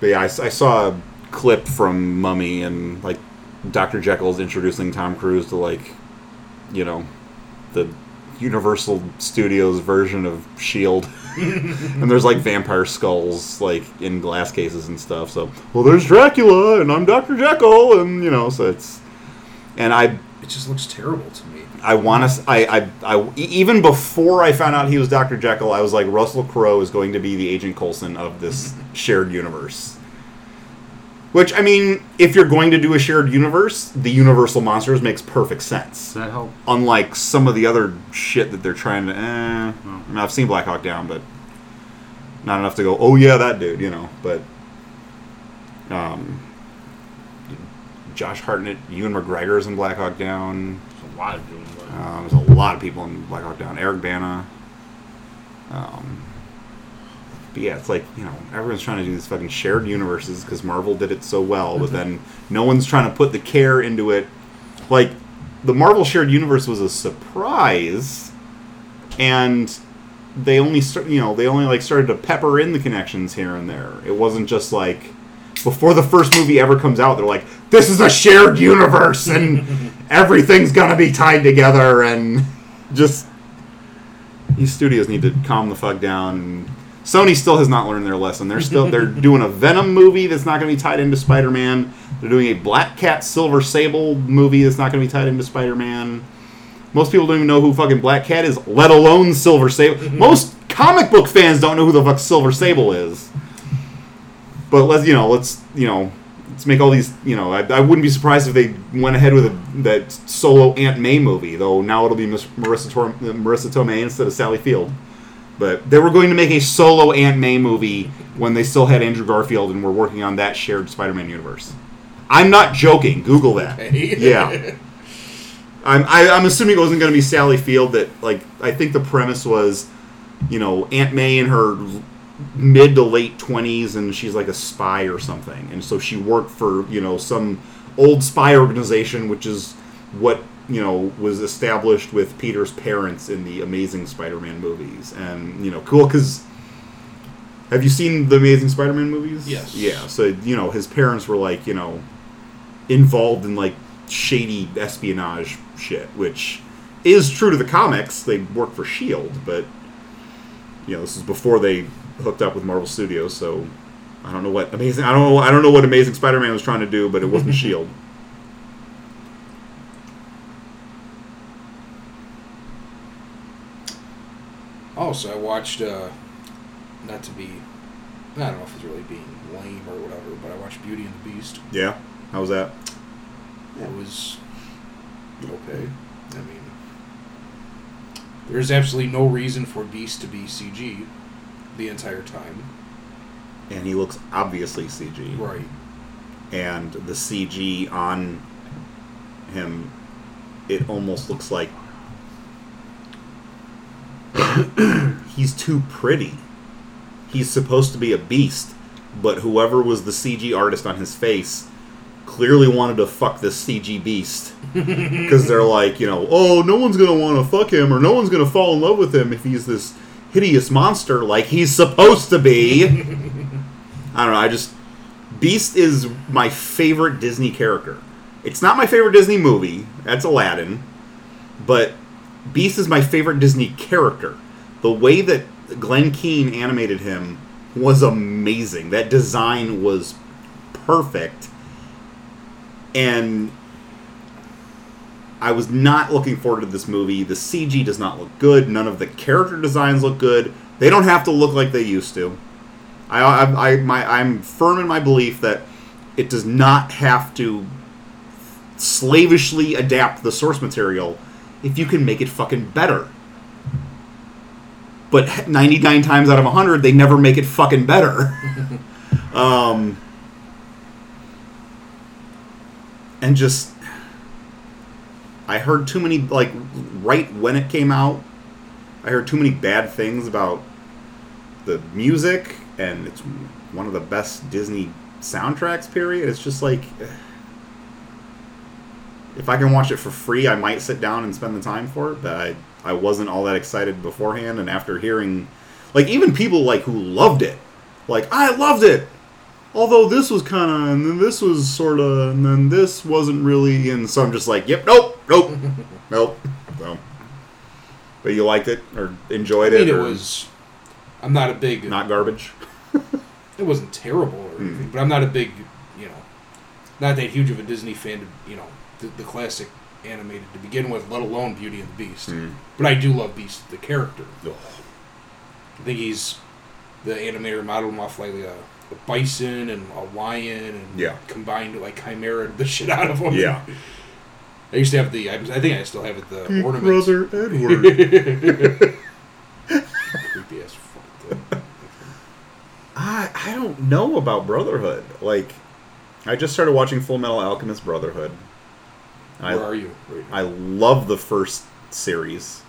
But yeah, I saw a clip from Mummy and like Dr. Jekyll's introducing Tom Cruise to like, you know, the Universal Studios version of Shield. and there's like vampire skulls like in glass cases and stuff. So, well, there's Dracula and I'm Dr. Jekyll, and you know, so it's and I It just looks terrible to me. I want to. I, I, I. even before I found out he was Dr. Jekyll, I was like, Russell Crowe is going to be the Agent Coulson of this shared universe. Which, I mean, if you're going to do a shared universe, the Universal Monsters makes perfect sense. Does that help? Unlike some of the other shit that they're trying to. Eh, I mean, I've seen Black Hawk Down, but not enough to go, oh yeah, that dude, you know. But um, Josh Hartnett, Ewan McGregor's in Black Hawk Down. There's a lot of doing that. Um, there's a lot of people in Black Hawk Down. Eric Bana. Um, but yeah, it's like you know everyone's trying to do these fucking shared universes because Marvel did it so well, but mhm. then no one's trying to put the care into it. Like the Marvel shared universe was a surprise, and they only start, you know they only like started to pepper in the connections here and there. It wasn't just like before the first movie ever comes out, they're like, "This is a shared universe, and everything's gonna be tied together." And just these studios need to calm the fuck down. And Sony still has not learned their lesson. They're still they're doing a Venom movie that's not going to be tied into Spider-Man. They're doing a Black Cat Silver Sable movie that's not going to be tied into Spider-Man. Most people don't even know who fucking Black Cat is, let alone Silver Sable. Mm-hmm. Most comic book fans don't know who the fuck Silver Sable is. But let's you know, let's you know, let's make all these. You know, I, I wouldn't be surprised if they went ahead with a, that solo Aunt May movie. Though now it'll be Miss Marisa Tor- Marisa Tomei instead of Sally Field. But they were going to make a solo Aunt May movie when they still had Andrew Garfield and were working on that shared Spider-Man universe. I'm not joking. Google that. Hey. Yeah. I'm I, I'm assuming it wasn't going to be Sally Field. That like I think the premise was, you know, Aunt May in her mid to late twenties, and she's like a spy or something, and so she worked for you know some old spy organization, which is what you know was established with Peter's parents in the Amazing Spider-Man movies, and you know, cool because. Have you seen the Amazing Spider-Man movies? Yes. Yeah. So you know, his parents were like, you know, involved in like shady espionage shit, which is true to the comics. They work for Shield, but you know this is before they hooked up with Marvel Studios, so I don't know what amazing. I don't know. I don't know what Amazing Spider-Man was trying to do, but it wasn't Shield. So I watched. Uh, not to be, I don't know if it's really being lame or whatever, but I watched Beauty and the Beast. Yeah. How was that? It was okay. I mean, there's absolutely no reason for Beast to be CG the entire time. And he looks obviously CG, Right. and the CG on him, it almost looks like he's too pretty. He's supposed to be a beast, but whoever was the CG artist on his face clearly wanted to fuck this CG beast because they're like, you know, oh, no one's gonna want to fuck him, or no one's gonna fall in love with him if he's this hideous monster like he's supposed to be. I don't know. I just Beast is my favorite Disney character. It's not my favorite Disney movie. That's Aladdin. But Beast is my favorite Disney character. The way that Glenn Keane animated him was amazing. That design was perfect. and I was not looking forward to this movie. The CG does not look good. None of the character designs look good. They don't have to look like they used to. I, I, I my, I'm firm in my belief that it does not have to slavishly adapt the source material if you can make it fucking better. But 99 times out of 100, they never make it fucking better. um, and just I heard too many like right when it came out. I heard too many bad things about the music, and it's one of the best Disney soundtracks. Period. It's just like if I can watch it for free, I might sit down and spend the time for it. But I I wasn't all that excited beforehand, and after hearing, like even people like who loved it, like I loved it. Although this was kind of, and then this was sort of, and then this wasn't really, and so I'm just like, yep, nope, nope, nope. So, but you liked it or enjoyed I mean, it? it or was. I'm not a big. not garbage. It wasn't terrible or hmm. anything, but I'm not a big, you know, not that huge of a Disney fan. To, you know, the, the classic animated to begin with, let alone Beauty and the Beast. Mm. But I do love Beast, the character. Ugh. I think he's the animator modeled him off like a, a bison and a lion and Yeah. combined like chimera the shit out of him. Yeah. I used to have the. I, I think I still have it. The Big ornaments. Brother Edward. Creepy as fuck. I I don't know about Brotherhood. Like, I just started watching Full Metal Alchemist Brotherhood. I Where are you? Right now? I love the first series.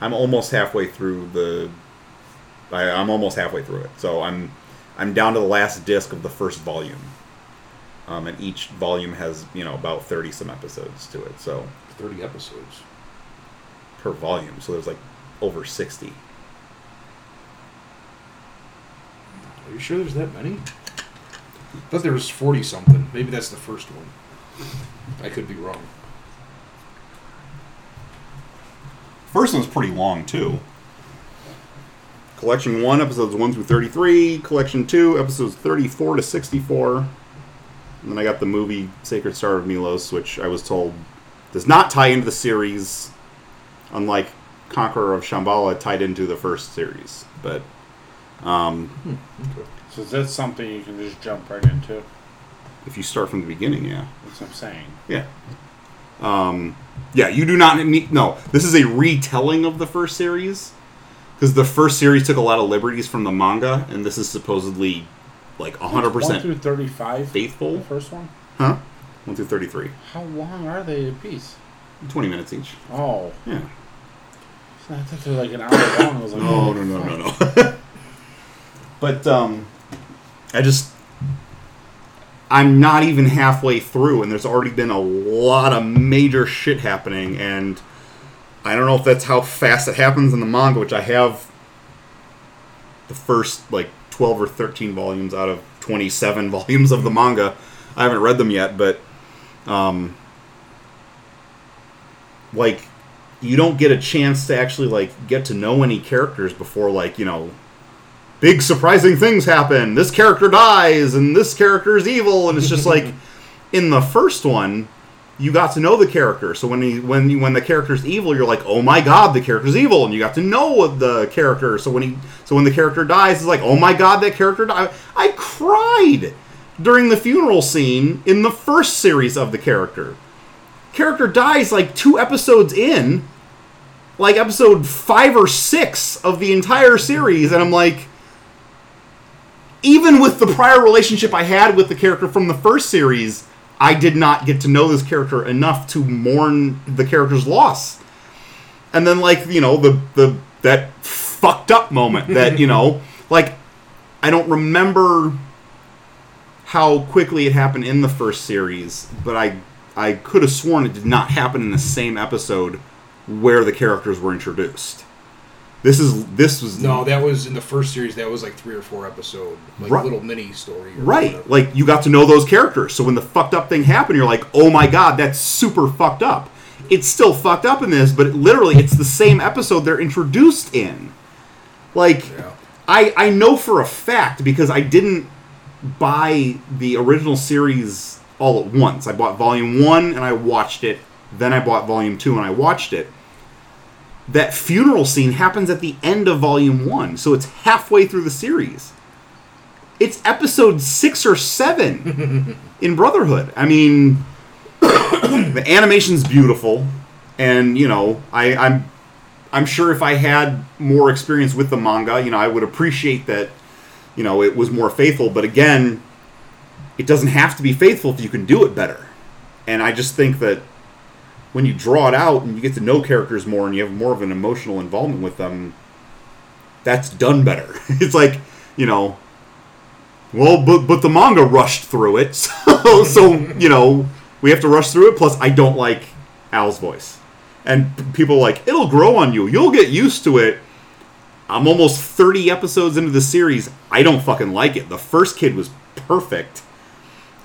I'm almost halfway through the. I, I'm almost halfway through it, so I'm I'm down to the last disc of the first volume. Um, and each volume has you know about thirty some episodes to it, so Thirty episodes. per volume, so there's like over sixty. Are you sure there's that many? I thought there was forty something. Maybe that's the first one. I could be wrong. First one's pretty long too. Collection one, episodes one through thirty-three. Collection two, episodes thirty-four to sixty-four. And then I got the movie Sacred Star of Milos, which I was told does not tie into the series, unlike Conqueror of Shamballa tied into the first series. But um, So that's something you can just jump right into. if you start from the beginning, yeah. That's what I'm saying. Yeah. Um, yeah, you do not need. No, this is a retelling of the first series because the first series took a lot of liberties from the manga, and this is supposedly like hundred One percent through thirty-five. The faithful. first one. Huh? One through thirty-three. How long are they a piece? Twenty minutes each. Oh, Yeah. I thought they were like an hour long. I was like, No, oh, no, no, fuck. no, no. but um, I just. I'm not even halfway through, and there's already been a lot of major shit happening, and I don't know if that's how fast it happens in the manga, which I have the first like 12 or 13 volumes out of 27 volumes of the manga. I haven't read them yet, but um, like you don't get a chance to actually like get to know any characters before like you know big surprising things happen. This character dies and this character is evil and it's just like in the first one you got to know the character. So when he when you, when the character's evil you're like oh my god the character's evil and you got to know the character so when he so when the character dies it's like oh my god that character died i cried during the funeral scene in the first series of the character. Character dies like two episodes in, like episode five or six of the entire series, and I'm like, even with the prior relationship I had with the character from the first series, I did not get to know this character enough to mourn the character's loss. And then, like you know, the the that fucked up moment that you know, like I don't remember how quickly it happened in the first series, but I I could have sworn it did not happen in the same episode where the characters were introduced. This is this was No, that was in the first series. That was like three or four episode, like Right. little mini story. right. whatever. Like you got to know those characters. So when the fucked up thing happened, you're like, "Oh my god, that's super fucked up." It's still fucked up in this, but it, literally it's the same episode they're introduced in. Like Yeah. I I know for a fact because I didn't buy the original series all at once. I bought volume one and I watched it. Then I bought volume two and I watched it. That funeral scene happens at the end of volume one, so it's halfway through the series. It's episode six or seven in Brotherhood. I mean, the animation's beautiful, and you know, I, I'm I'm sure if I had more experience with the manga, you know, I would appreciate that, you know, it was more faithful. But again, it doesn't have to be faithful if you can do it better. And I just think that when you draw it out and you get to know characters more and you have more of an emotional involvement with them, that's done better. it's like, you know, well, but but the manga rushed through it, so so you know we have to rush through it. Plus, I don't like Al's voice, and people are like it'll grow on you. You'll get used to it. I'm almost 30 episodes into the series. I don't fucking like it. The first kid was perfect.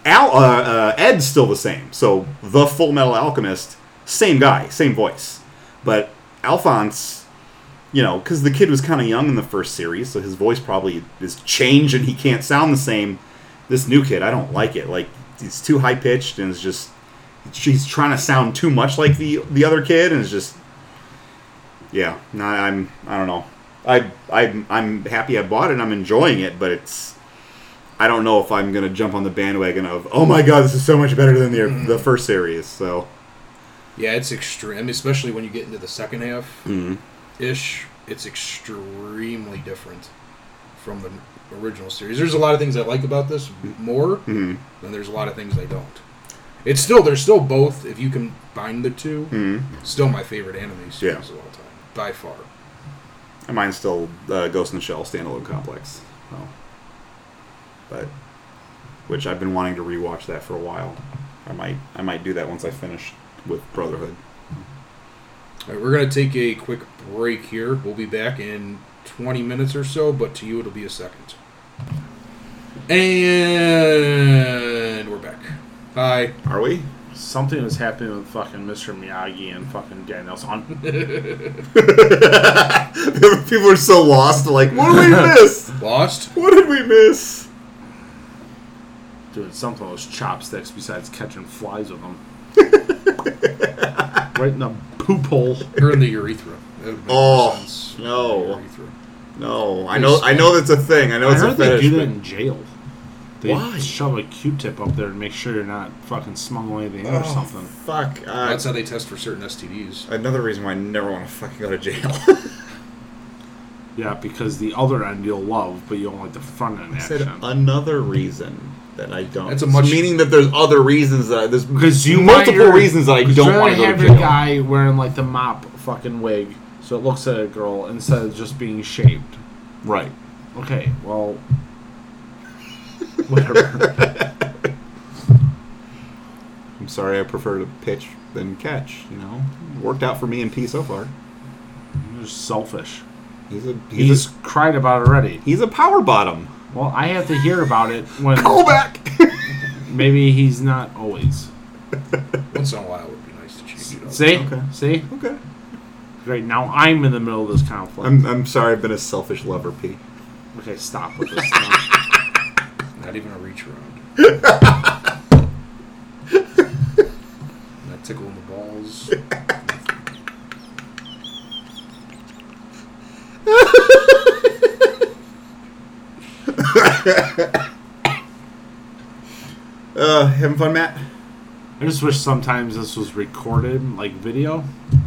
Al, uh, uh, Ed's still the same. So the Full Metal Alchemist, same guy, same voice, but Alphonse, you know, because the kid was kind of young in the first series, so his voice probably is changed and he can't sound the same. This new kid, I don't like it. Like he's too high pitched and it's just She's trying to sound too much like the the other kid, and it's just yeah. No, I'm I don't know. I I I'm happy I bought it. I'm enjoying it, but it's I don't know if I'm gonna jump on the bandwagon of oh my god, this is so much better than the the first series. So Yeah, it's extreme, especially when you get into the second half mm, ish. It's extremely different from the original series. There's a lot of things I like about this more, mm, and there's a lot of things I don't. It's still they're still both. If you combine the two, mm. still my favorite anime series Yeah. of all time by far. And mine's still uh, Ghost in the Shell standalone complex. So. But which I've been wanting to rewatch that for a while. I might I might do that once I finish with Brotherhood. All right, we're gonna take a quick break here. We'll be back in 20 minutes or so, but to you it'll be a second. And we're back. Hi. Are we? Something is happening with fucking Mr. Miyagi and fucking Danielson. People are so lost. Like, what did we miss? Lost? What did we miss? Doing something with those chopsticks besides catching flies with them. right in the poop hole. Or in the urethra. That would make Oh, no. Urethra. No, I know. I know that's a thing. I know I it's a heard they fetish. do that in jail. They Why? shove a Q-tip up there to make sure you're not fucking smuggling anything or Oh, something. Fuck. Uh, That's how they test for certain STDs. another reason why I never want to fucking go to jail. Yeah, because the other end you'll love, but you don't like the front end I said action. another reason that I don't. That's a much- meaning that there's other reasons that I, there's Because you multiple your- reasons that I 'cause don't want to go have to your jail. guy wearing like the mop fucking wig, so it looks at a girl instead of just being shaved. Right. Okay, well, whatever. I'm sorry. I prefer to pitch than catch. You know, worked out for me and P so far. You're selfish. He's a he's, He's a cried about it already. he's a power bottom. Well, I have to hear about it when Call back. maybe he's not always. Once in a while it would be nice to change it up. See, Okay. see. okay. Great. now, I'm in the middle of this conflict. I'm I'm sorry. I've been a selfish lover, P. okay, stop with this. now. Not even a reach around. Not tickling the balls. Uh, having fun, Matt. I just wish sometimes this was recorded, like video,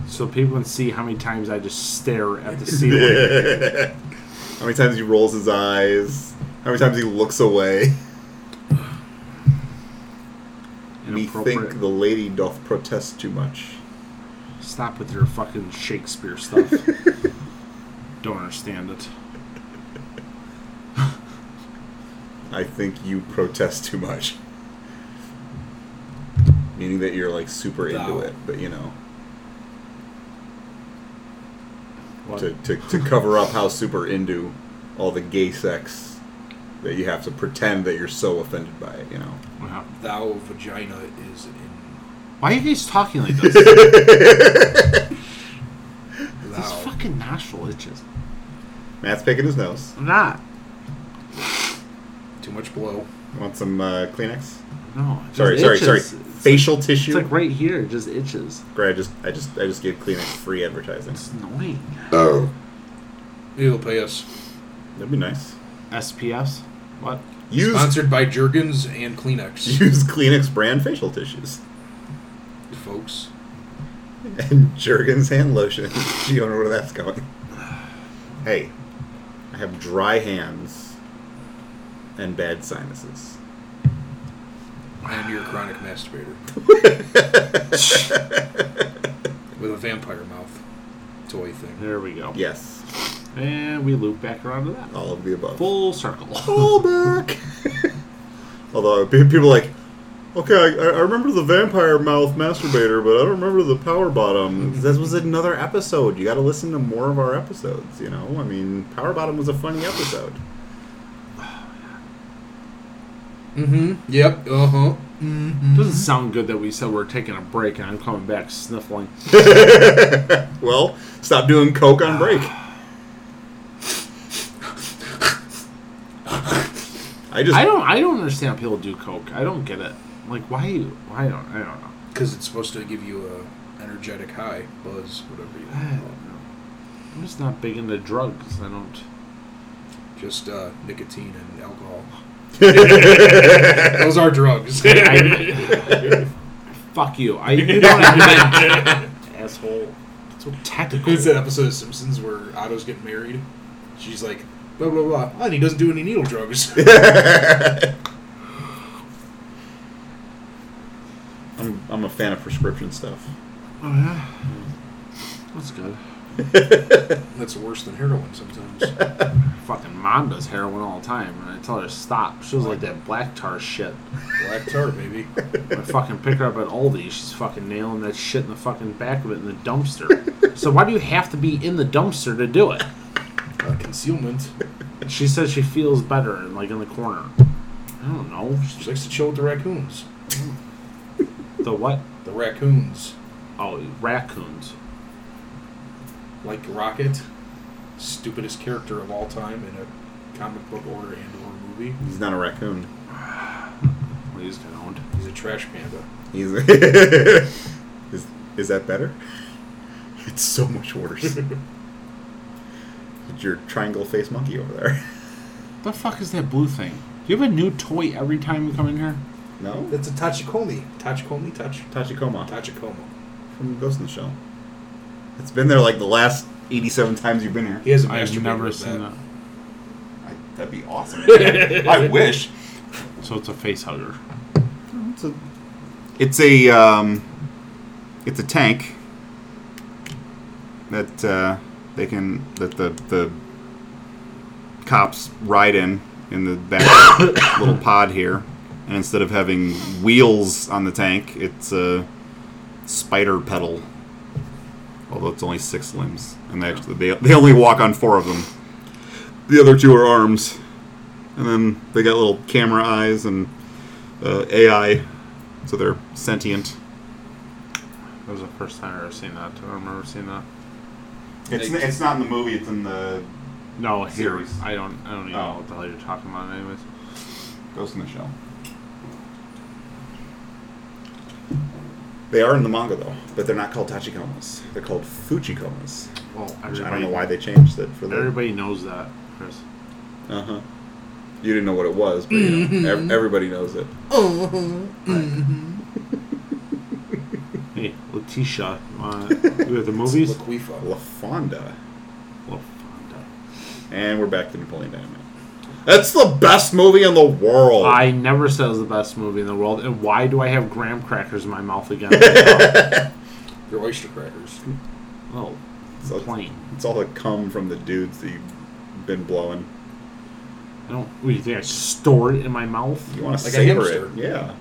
so people can see how many times I just stare at the ceiling. How many times he rolls his eyes? How many times he looks away? Inappropriate. Methinks the lady doth protest too much. Stop with your fucking Shakespeare stuff. Don't understand it. I think you protest too much. Meaning that you're like super into Thou. it, but you know, What? to, to, to cover up how super into all the gay sex that you have to pretend that you're so offended by it, you know. Wow. Thou vagina is in Why are you guys talking like this? thou. this fucking nostril itches. Matt's picking his nose. I'm not. Too much blow. Want some uh, Kleenex? No. Sorry, just sorry, sorry. itches. It's Facial It's tissue. like right here. It just itches. Great, I just, I just, I just gave Kleenex free advertising. It's annoying. Oh, Maybe they'll pay us. that'd be nice. SPS? What? Use Sponsored by Jergens and Kleenex, use Kleenex brand facial tissues folks. and Jergens hand lotion. you don't know where that's going. Hey, I have dry hands and bad sinuses. And you're a chronic masturbator with a vampire mouth toy thing. There we go. yes, And we loop back around to that. all of the above. Full circle. All back. Although people are like, okay, I, I remember the vampire mouth masturbator, but I don't remember the power bottom. Mm-hmm. This was another episode. You got to listen to more of our episodes. You know, I mean, power bottom was a funny episode. Mm-hmm. Yep. Uh huh. Mm-hmm. Doesn't sound good that we said we're taking a break and I'm coming back sniffling. well, stop doing coke on break. I just I don't. I don't understand how people do coke. I don't get it. Like why? You why don't I don't know. Because it's supposed to give you a energetic high, buzz, whatever you I want. don't know. I'm just not big into drugs. I don't. Just uh, nicotine and alcohol. Those are drugs. I, fuck you. I you know what I meant. Asshole. So technical. It's that episode of Simpsons where Otto's getting married. She's like, blah blah blah, and he doesn't do any needle drugs. I'm, I'm a fan of prescription stuff. Oh yeah. That's good. That's worse than heroin sometimes. Fucking mom does heroin all the time, and I tell her to stop. She was like that black tar shit. Black tar, maybe. I fucking pick her up at Aldi. She's fucking nailing that shit in the fucking back of it in the dumpster. so why do you have to be in the dumpster to do it? Uh, concealment. She says she feels better, like in the corner. I don't know. She likes to chill with the raccoons. The what? The raccoons, Oh, raccoons. Like Rocket, stupidest character of all time in a comic book or and or movie. He's not a raccoon. Please don't. He's a trash panda. He's is, is that better? It's so much worse. It's your triangle face monkey over there. What the fuck is that blue thing? Do you have a new toy every time you come in here? No, That's a Tachikomi. Tachikomi, Tach, Tachikoma Tachikoma. from Ghost in the Shell. It's been there like the last 87 times you've been here. He has a I've masturbator never seen that. that. I, that'd be awesome. I wish. So it's a face hugger. It's a, it's a, um, it's a tank that uh, they can that the the cops ride in in the back little pod here, and instead of having wheels on the tank, it's a spider pedal. Although it's only six limbs, and they actually they, they only walk on four of them. The other two are arms, and then they got little camera eyes and uh, AI, so they're sentient. That was the first time I ever seen that. I don't remember seeing that. It's it's not in the movie. It's in the No, here Series. I don't. I don't even Oh. know what the hell you're talking about. Anyways, Ghost in the Shell. They are in the manga though, but they're not called Tachikomas. They're called Fuchikomas. well, Which I don't know why they changed it for the. Everybody knows that, Chris. Uh huh. You didn't know what it was, but you know, ev- everybody knows it. Oh. Hey, Letitia, uh, we have the movies. Laquifa. LaFawnduh. Well, Fonda. And we're back to Napoleon Dynamite. That's the best movie in the world. I never said it was the best movie in the world. And why do I have graham crackers in my mouth again? Your oyster crackers. oh, So- plain. It's all the cum from the dudes that you've been blowing. I don't. What do you think? I store it in my mouth? You want to Like a savor hamster. it, yeah.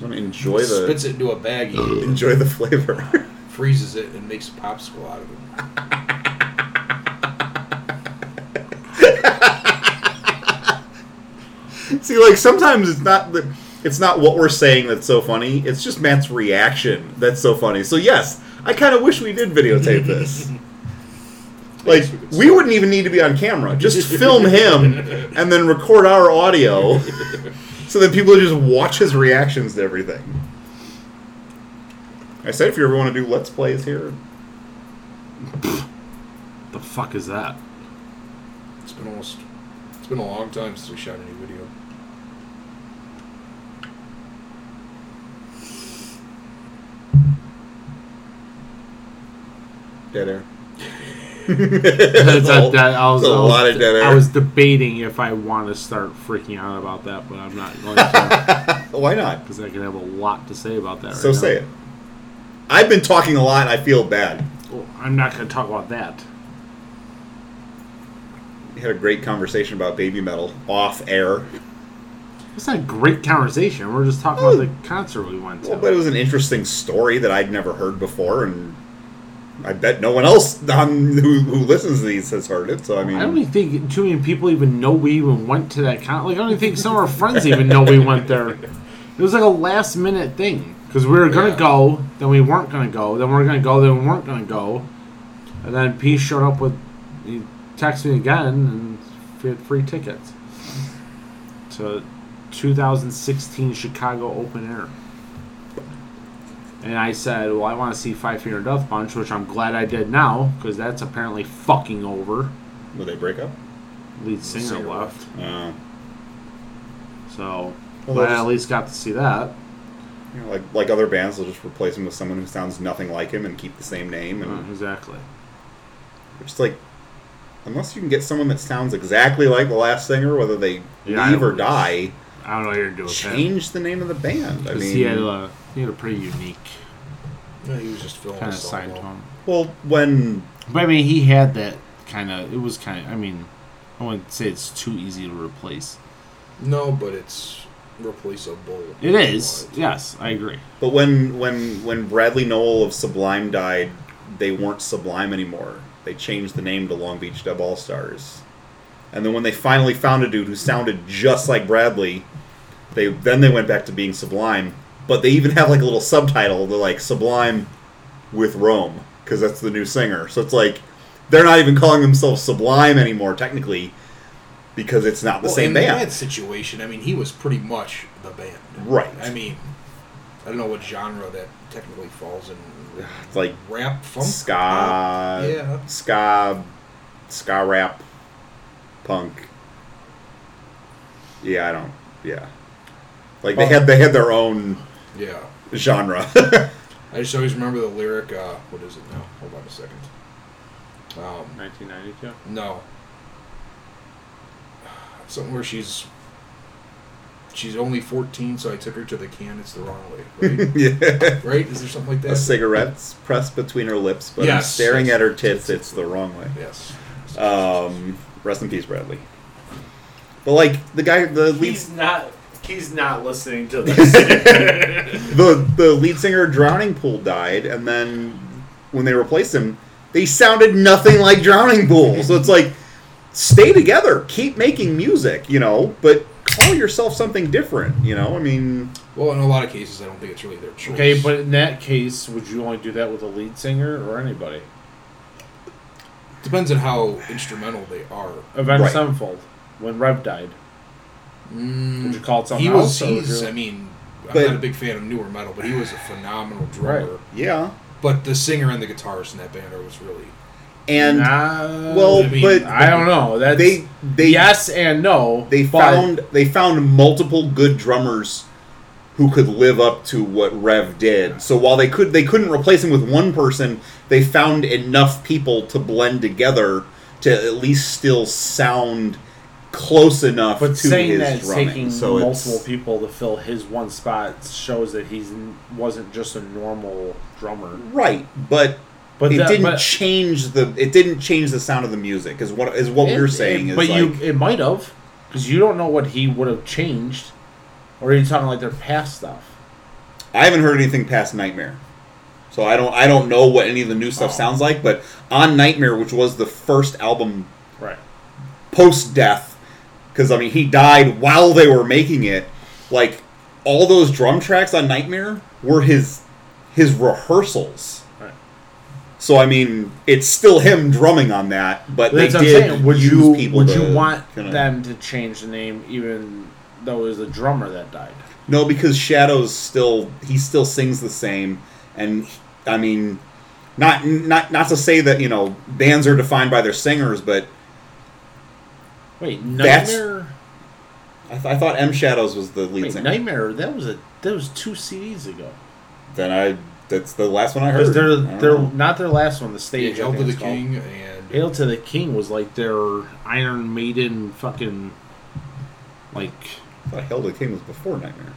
You want to enjoy the Spits it into a baggie, enjoy the flavor. freezes it, and makes a popsicle out of it. See, like sometimes it's not the it's not what we're saying that's so funny. It's just Matt's reaction that's so funny. So yes, I kind of wish we did videotape this. Like we wouldn't even need to be on camera. Just film him and then record our audio. So that people just watch his reactions to everything. I said if you ever want to do let's plays here, The fuck is that? It's been almost. It's been a long time since we shot a new video. dead air. That's a, a, that, I was, that's a I was- lot of dead air. I was debating if I want to start freaking out about that, but I'm not going to Why not? because I can have a lot to say about that. So right now. say it. I've been talking a lot. I feel bad. Well, I'm not going to talk about that. We had a great conversation about Babymetal off air. It's not a great conversation. We're just talking about the concert we went to. Well, but it was an interesting story that I'd never heard before, and I bet no one else on who, who listens to these has heard it. So I mean, I don't even think too many people even know we even went to that concert. Like I don't even think some of our friends even know we went there. It was like a last minute thing because we were gonna Yeah. go, then we weren't gonna go, then we are gonna go, then we weren't gonna go, and then P showed up with he texted me again and we had free tickets to 2016 Chicago Open Air. And I said, well, I want to see Five Finger Death Punch, which I'm glad I did now because that's apparently fucking over will they break up? lead singer, Singer left. Uh, So, Well, but I at least got to see that. you know, like like other bands, they'll just replace him with someone who sounds nothing like him and keep the same name, and Uh, exactly. it's like unless you can get someone that sounds exactly like the last singer, whether they Yeah, leave or die, I don't know what you're doing. change the name of the band. I Because mean, he had a he had a pretty unique No, he was just filming kind of solo. side to him. well, when But I mean, he had that kind of. It was kind of. I mean, I wouldn't say it's too easy to replace. No, but it's replaceable. It is. Yes, I agree. But when when when Bradley Nowell of Sublime died, they weren't Sublime anymore. They changed the name to Long Beach Dub All Stars. And then when they finally found a dude who sounded just like Bradley, they then they went back to being Sublime. But they even have like a little subtitle. They're like Sublime with Rome because that's the new singer. So it's like they're not even calling themselves Sublime anymore technically because it's not the Well, same in band. that situation, I mean, he was pretty much the band. Right. I mean, I don't know what genre that technically falls in. It's like Rap, funk, ska, pop? yeah. ska, ska rap, punk. Yeah, I don't. Yeah, like they Well- had they had their own Yeah. genre. I just always remember the lyric. Uh, what is it now? Hold on a second. Um, 1992. no. Something where she's she's only 14, so I took her to the can. It's the wrong way, right? yeah, right? Is there something like that? a cigarette's pressed between her lips, but I'm Yes, staring at her tits. It's the wrong way. Yes. Um, rest in peace, Bradley. But like the guy, the lead, He's not. He's not listening to this. the the lead singer Drowning Pool died, and then when they replaced him, they sounded nothing like Drowning Pool. So it's like, stay together, keep making music, you know, but call yourself something different, you know. I mean, Well, in a lot of cases, I don't think it's really their choice. okay, but in that case, would you only do that with a lead singer or anybody? depends on how instrumental they are. Avenged Right. Sevenfold, when Rev died, Mm, would you call it something he else? was. or He's. I mean, I'm But- not a big fan of newer metal, but he was a phenomenal drummer. Right. yeah, But the singer and the guitarist in that band are was really. And Nah, well, I mean, but I don't know. That's they they yes and no. they found they found multiple good drummers who could live up to what Rev did. So while they could they couldn't replace him with one person, they found enough people to blend together to at least still sound close enough But to saying his that drumming. taking so multiple it's, people to fill his one spot shows that he wasn't just a normal drummer. right, but But it that- didn't but- change the it didn't change the sound of the music. Is what is what It- we're saying it- but like you it might have because you don't know what he would have changed, or are you talking like their past stuff? I haven't heard anything past Nightmare. So I don't I don't know what any of the new stuff Oh. sounds like, but on Nightmare, which was the first album Right. post death, because I mean he died while they were making it. Like all those drum tracks on Nightmare were his his rehearsals. So I mean, it's still him drumming on that, but That's they did. Would use you people would to you want kinda- them to change the name even though it was the drummer that died. No, because Shadows still he still sings the same, and I mean, not not not to say that you know bands are defined by their singers, but Wait, Nightmare. I, th- I thought M Shadows was the lead Wait, singer. Nightmare. That was a that was two CDs ago. Then I that's the last one I heard. they're I don't they're not their last one. The stage. I Hail to the it's called. King and Hail to the King was like their Iron Maiden fucking like I thought Hell to the King was before Nightmare.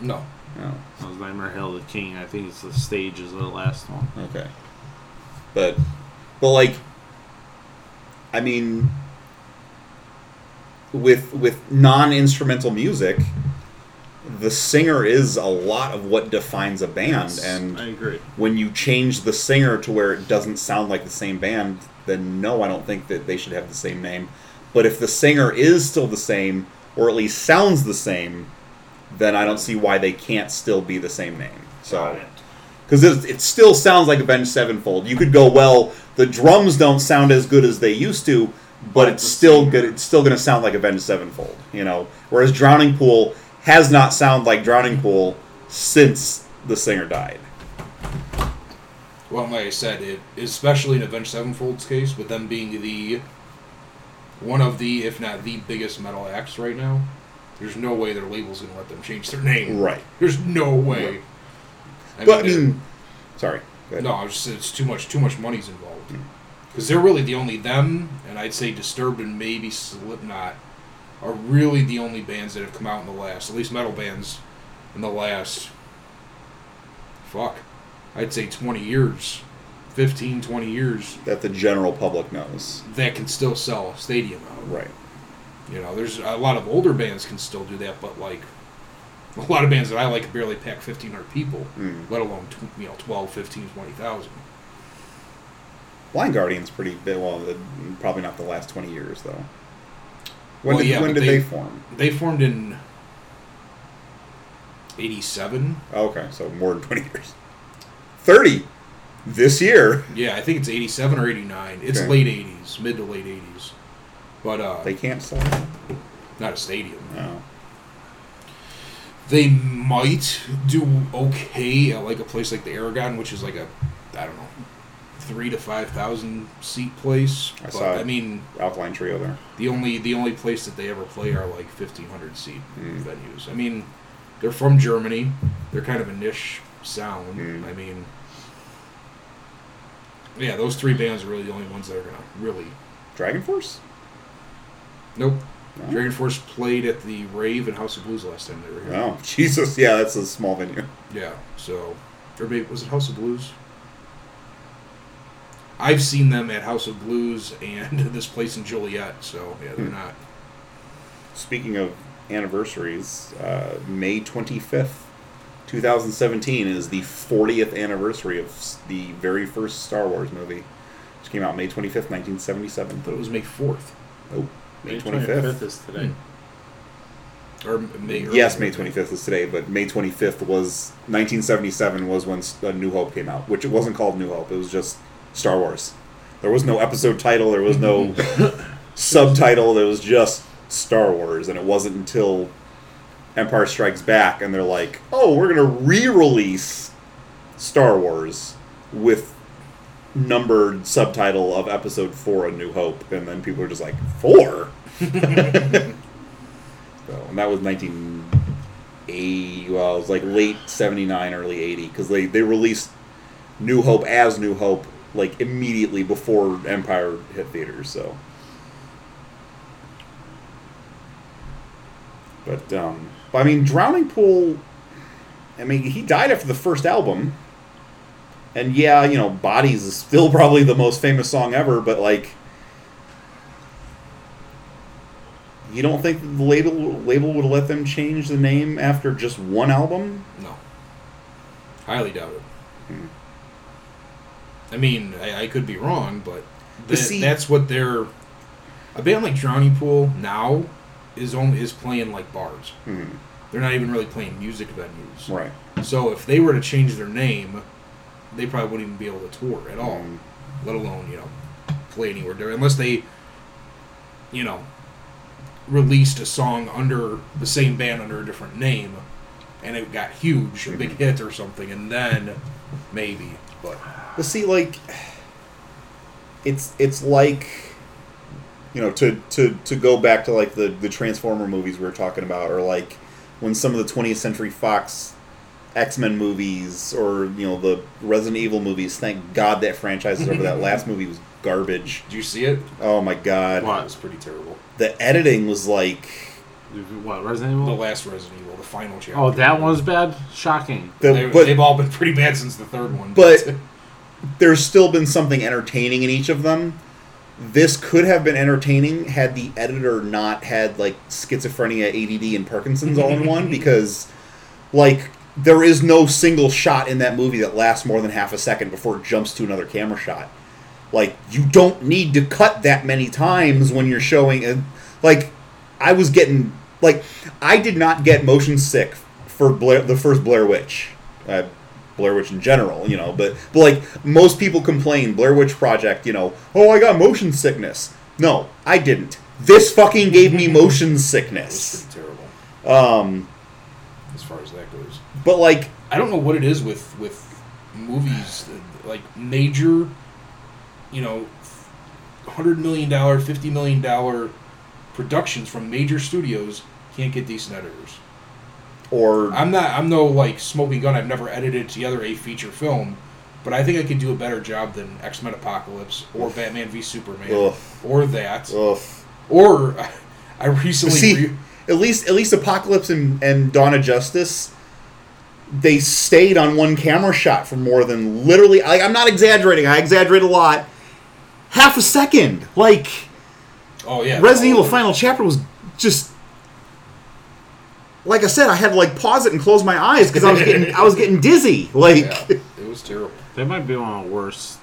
no. Oh, that was Nightmare Hail to the King. I think it's the stage is the last one. okay. But but like I mean with with non-instrumental music the singer is a lot of what defines a band and I agree. when you change the singer to where it doesn't sound like the same band, then no, I don't think that they should have the same name. But if the singer is still the same, or at least sounds the same, then I don't see why they can't still be the same name. So, because it, it still sounds like Avenged Sevenfold. You could go, well, the drums don't sound as good as they used to, but it's still good. It's still going to sound like Avenged Sevenfold, you know. Whereas Drowning Pool has not sounded like Drowning Pool since the singer died. Well, like I said, it especially in Avenged Sevenfold's case, with them being the one of the, if not the biggest metal acts right now, there's no way their label's gonna let them change their name. Right. There's no way. But I they're- mean, sorry. No, I was just it's too much. Too much money's involved. Because they're really the only them, and I'd say Disturbed and maybe Slipknot are really the only bands that have come out in the last, at least metal bands, in the last. Fuck, I'd say 20 years, 15, 20 years that the general public knows. that can still sell a stadium out. Right. You know, there's a lot of older bands can still do that, but like a lot of bands that I like barely pack 1,500 people, Mm. let alone you know 12, 15, 20,000. Blind Guardian's pretty big. Well, probably not the last twenty years though. When Well, did yeah, when did they- they, form? They formed in 87. Oh, okay, so more than twenty years. Thirty this year. Yeah, I think it's 87 or 89. It's Okay. late 80s, mid to late 80s. But uh, They can't sell. not a stadium. No. They might do okay at like a place like the Aragon, which is like a, I don't know, three to five thousand seat place. I but saw it. I mean, Alkaline Trio there. the only the only place that they ever play are like fifteen hundred seat Mm. venues. I mean, they're from Germany. They're kind of a niche sound. Mm. I mean, yeah, those three bands are really the only ones that are gonna really. Dragon Force. Nope. No? Dragon Force played at the Rave and House of Blues last time they were here. Oh Jesus! Yeah, that's a small venue. Yeah, so or maybe was it House of Blues? I've seen them at House of Blues and this place in Joliet, so yeah, they're Hmm. not. Speaking of anniversaries, uh, May twenty fifth, two thousand seventeen is the fortieth anniversary of the very first Star Wars movie, which came out May twenty fifth, nineteen seventy seven. I thought it was May fourth Oh, May May twenty fifth. is today. or May. Yes, May 25th is today, but May 25th was 1977 was when S- uh, New Hope came out, which it wasn't called New Hope. It was just Star Wars. There was no episode title. There was no subtitle. There was just Star Wars, and it wasn't until Empire Strikes Back, and they're like, "Oh, we're gonna re-release Star Wars with numbered subtitle of Episode Four: A New Hope," and then people are just like, four. So, and that was 1980. Well, it was like late 79, early 80, because they, they released New Hope as New Hope like immediately before Empire hit theaters. So, but um, but I mean, Drowning Pool. I mean, he died after the first album, and yeah, you know, Bodies is still probably the most famous song ever, but like. You don't think the label label would let them change the name after just one album? No. Highly doubt it. Hmm. I mean, I, I could be wrong, but But see- that's what they're. A band like Drowning Pool now is only is playing like bars. Hmm. They're not even really playing music venues. Right. So if they were to change their name, they probably wouldn't even be able to tour at all, Mm. let alone you know play anywhere. Unless they, you know, released a song under the same band under a different name, and it got huge, a big hit or something, and then maybe. But But see, like, it's it's like, you know, to to to go back to like the the Transformer movies we were talking about, or like when some of the 20th Century Fox X Men movies, or you know the Resident Evil movies. Thank God that franchise is over. that last movie was garbage. did you see it? Oh my God, What? It was pretty terrible. the editing was like What Resident Evil? The last Resident Evil, the final chapter. Oh, that one was bad. Shocking. the They, but they've all been pretty bad since the third one. But- there's still been something entertaining in each of them. This could have been entertaining had the editor not had like schizophrenia, ADD, and Parkinson's all in one because, like, there is no single shot in that movie that lasts more than half a second before it jumps to another camera shot. Like, you don't need to cut that many times when you're showing. A, like, I was getting like I did not get motion sick for Blair, the first Blair Witch. Uh, Blair Witch in general, you know, but but like most people complain Blair Witch Project, you know, oh I got motion sickness. No, I didn't. This fucking gave me motion it was sickness. pretty terrible Um, as far as that goes. but like I don't know what it is with with movies like major, you know, hundred million dollar, fifty million dollar productions from major studios can't get decent editors. or I'm not. I'm no like smoking gun. I've never edited together a feature film, but I think I could do a better job than X Men Apocalypse or Batman v Superman Ugh. or that ugh. or I recently See, re- at least at least Apocalypse and, and Dawn of Justice, they stayed on one camera shot for more than literally. Like, I'm not exaggerating. I exaggerate a lot. Half a second, like oh yeah Resident Evil. Oh. Final Chapter was just. Like I said, I had to like pause it and close my eyes because I was getting I was getting dizzy. Like Yeah, it was terrible. That might be one of the worst,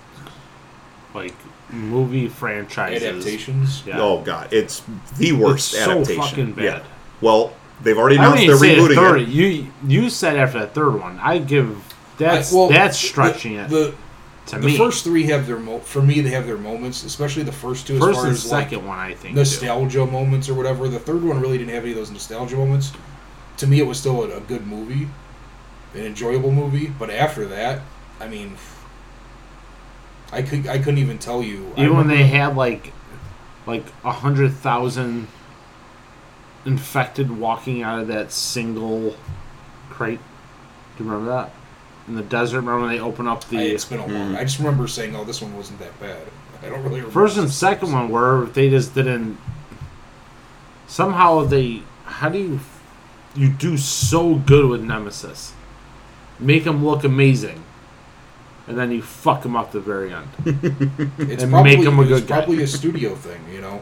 like, movie franchises. Adaptations. Yeah. oh god, it's the worst It's so adaptation. fucking bad. Yeah. Well, they've already announced wouldn't they're even say a rebooting third. it. You you said after that third one, I give that's I- well, that's the- stretching it The, to the me. first three have their mo- for me they have their moments, especially the first two as First far and as like second one, I think. too. nostalgia moments or whatever. The third one really didn't have any of those nostalgia moments. To me, it was still a, a good movie, an enjoyable movie. But after that, I mean, I could I couldn't even tell you. I Even when they had like like a hundred thousand infected walking out of that single crate. Do you remember that? In the desert, remember when they open up I, the it's been a long. Hmm. I just remember saying, "Oh, this one wasn't that bad." I don't really remember. first and second one were they just didn't somehow they how do you you do so good with nemesis make him look amazing and then you fuck him up the very end It's and probably, make him a it's good guy. probably a studio thing, you know.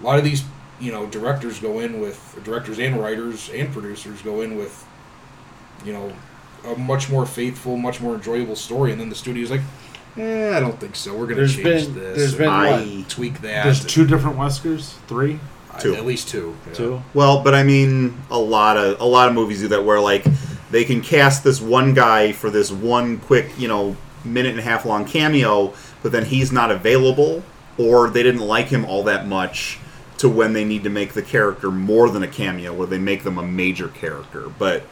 A lot of these, you know, directors go in with directors and writers and producers go in with, you know, a much more faithful, much more enjoyable story, and then the studio's like, eh, I don't think so. We're gonna There's change been- this. there's or been I tweak that. there's two different weskers three Two. At least two. yeah. two Well, but I mean, a lot of a lot of movies do that where like they can cast this one guy for this one quick, you know, minute and a half long cameo, but then he's not available, or they didn't like him all that much to when they need to make the character more than a cameo, where they make them a major character. But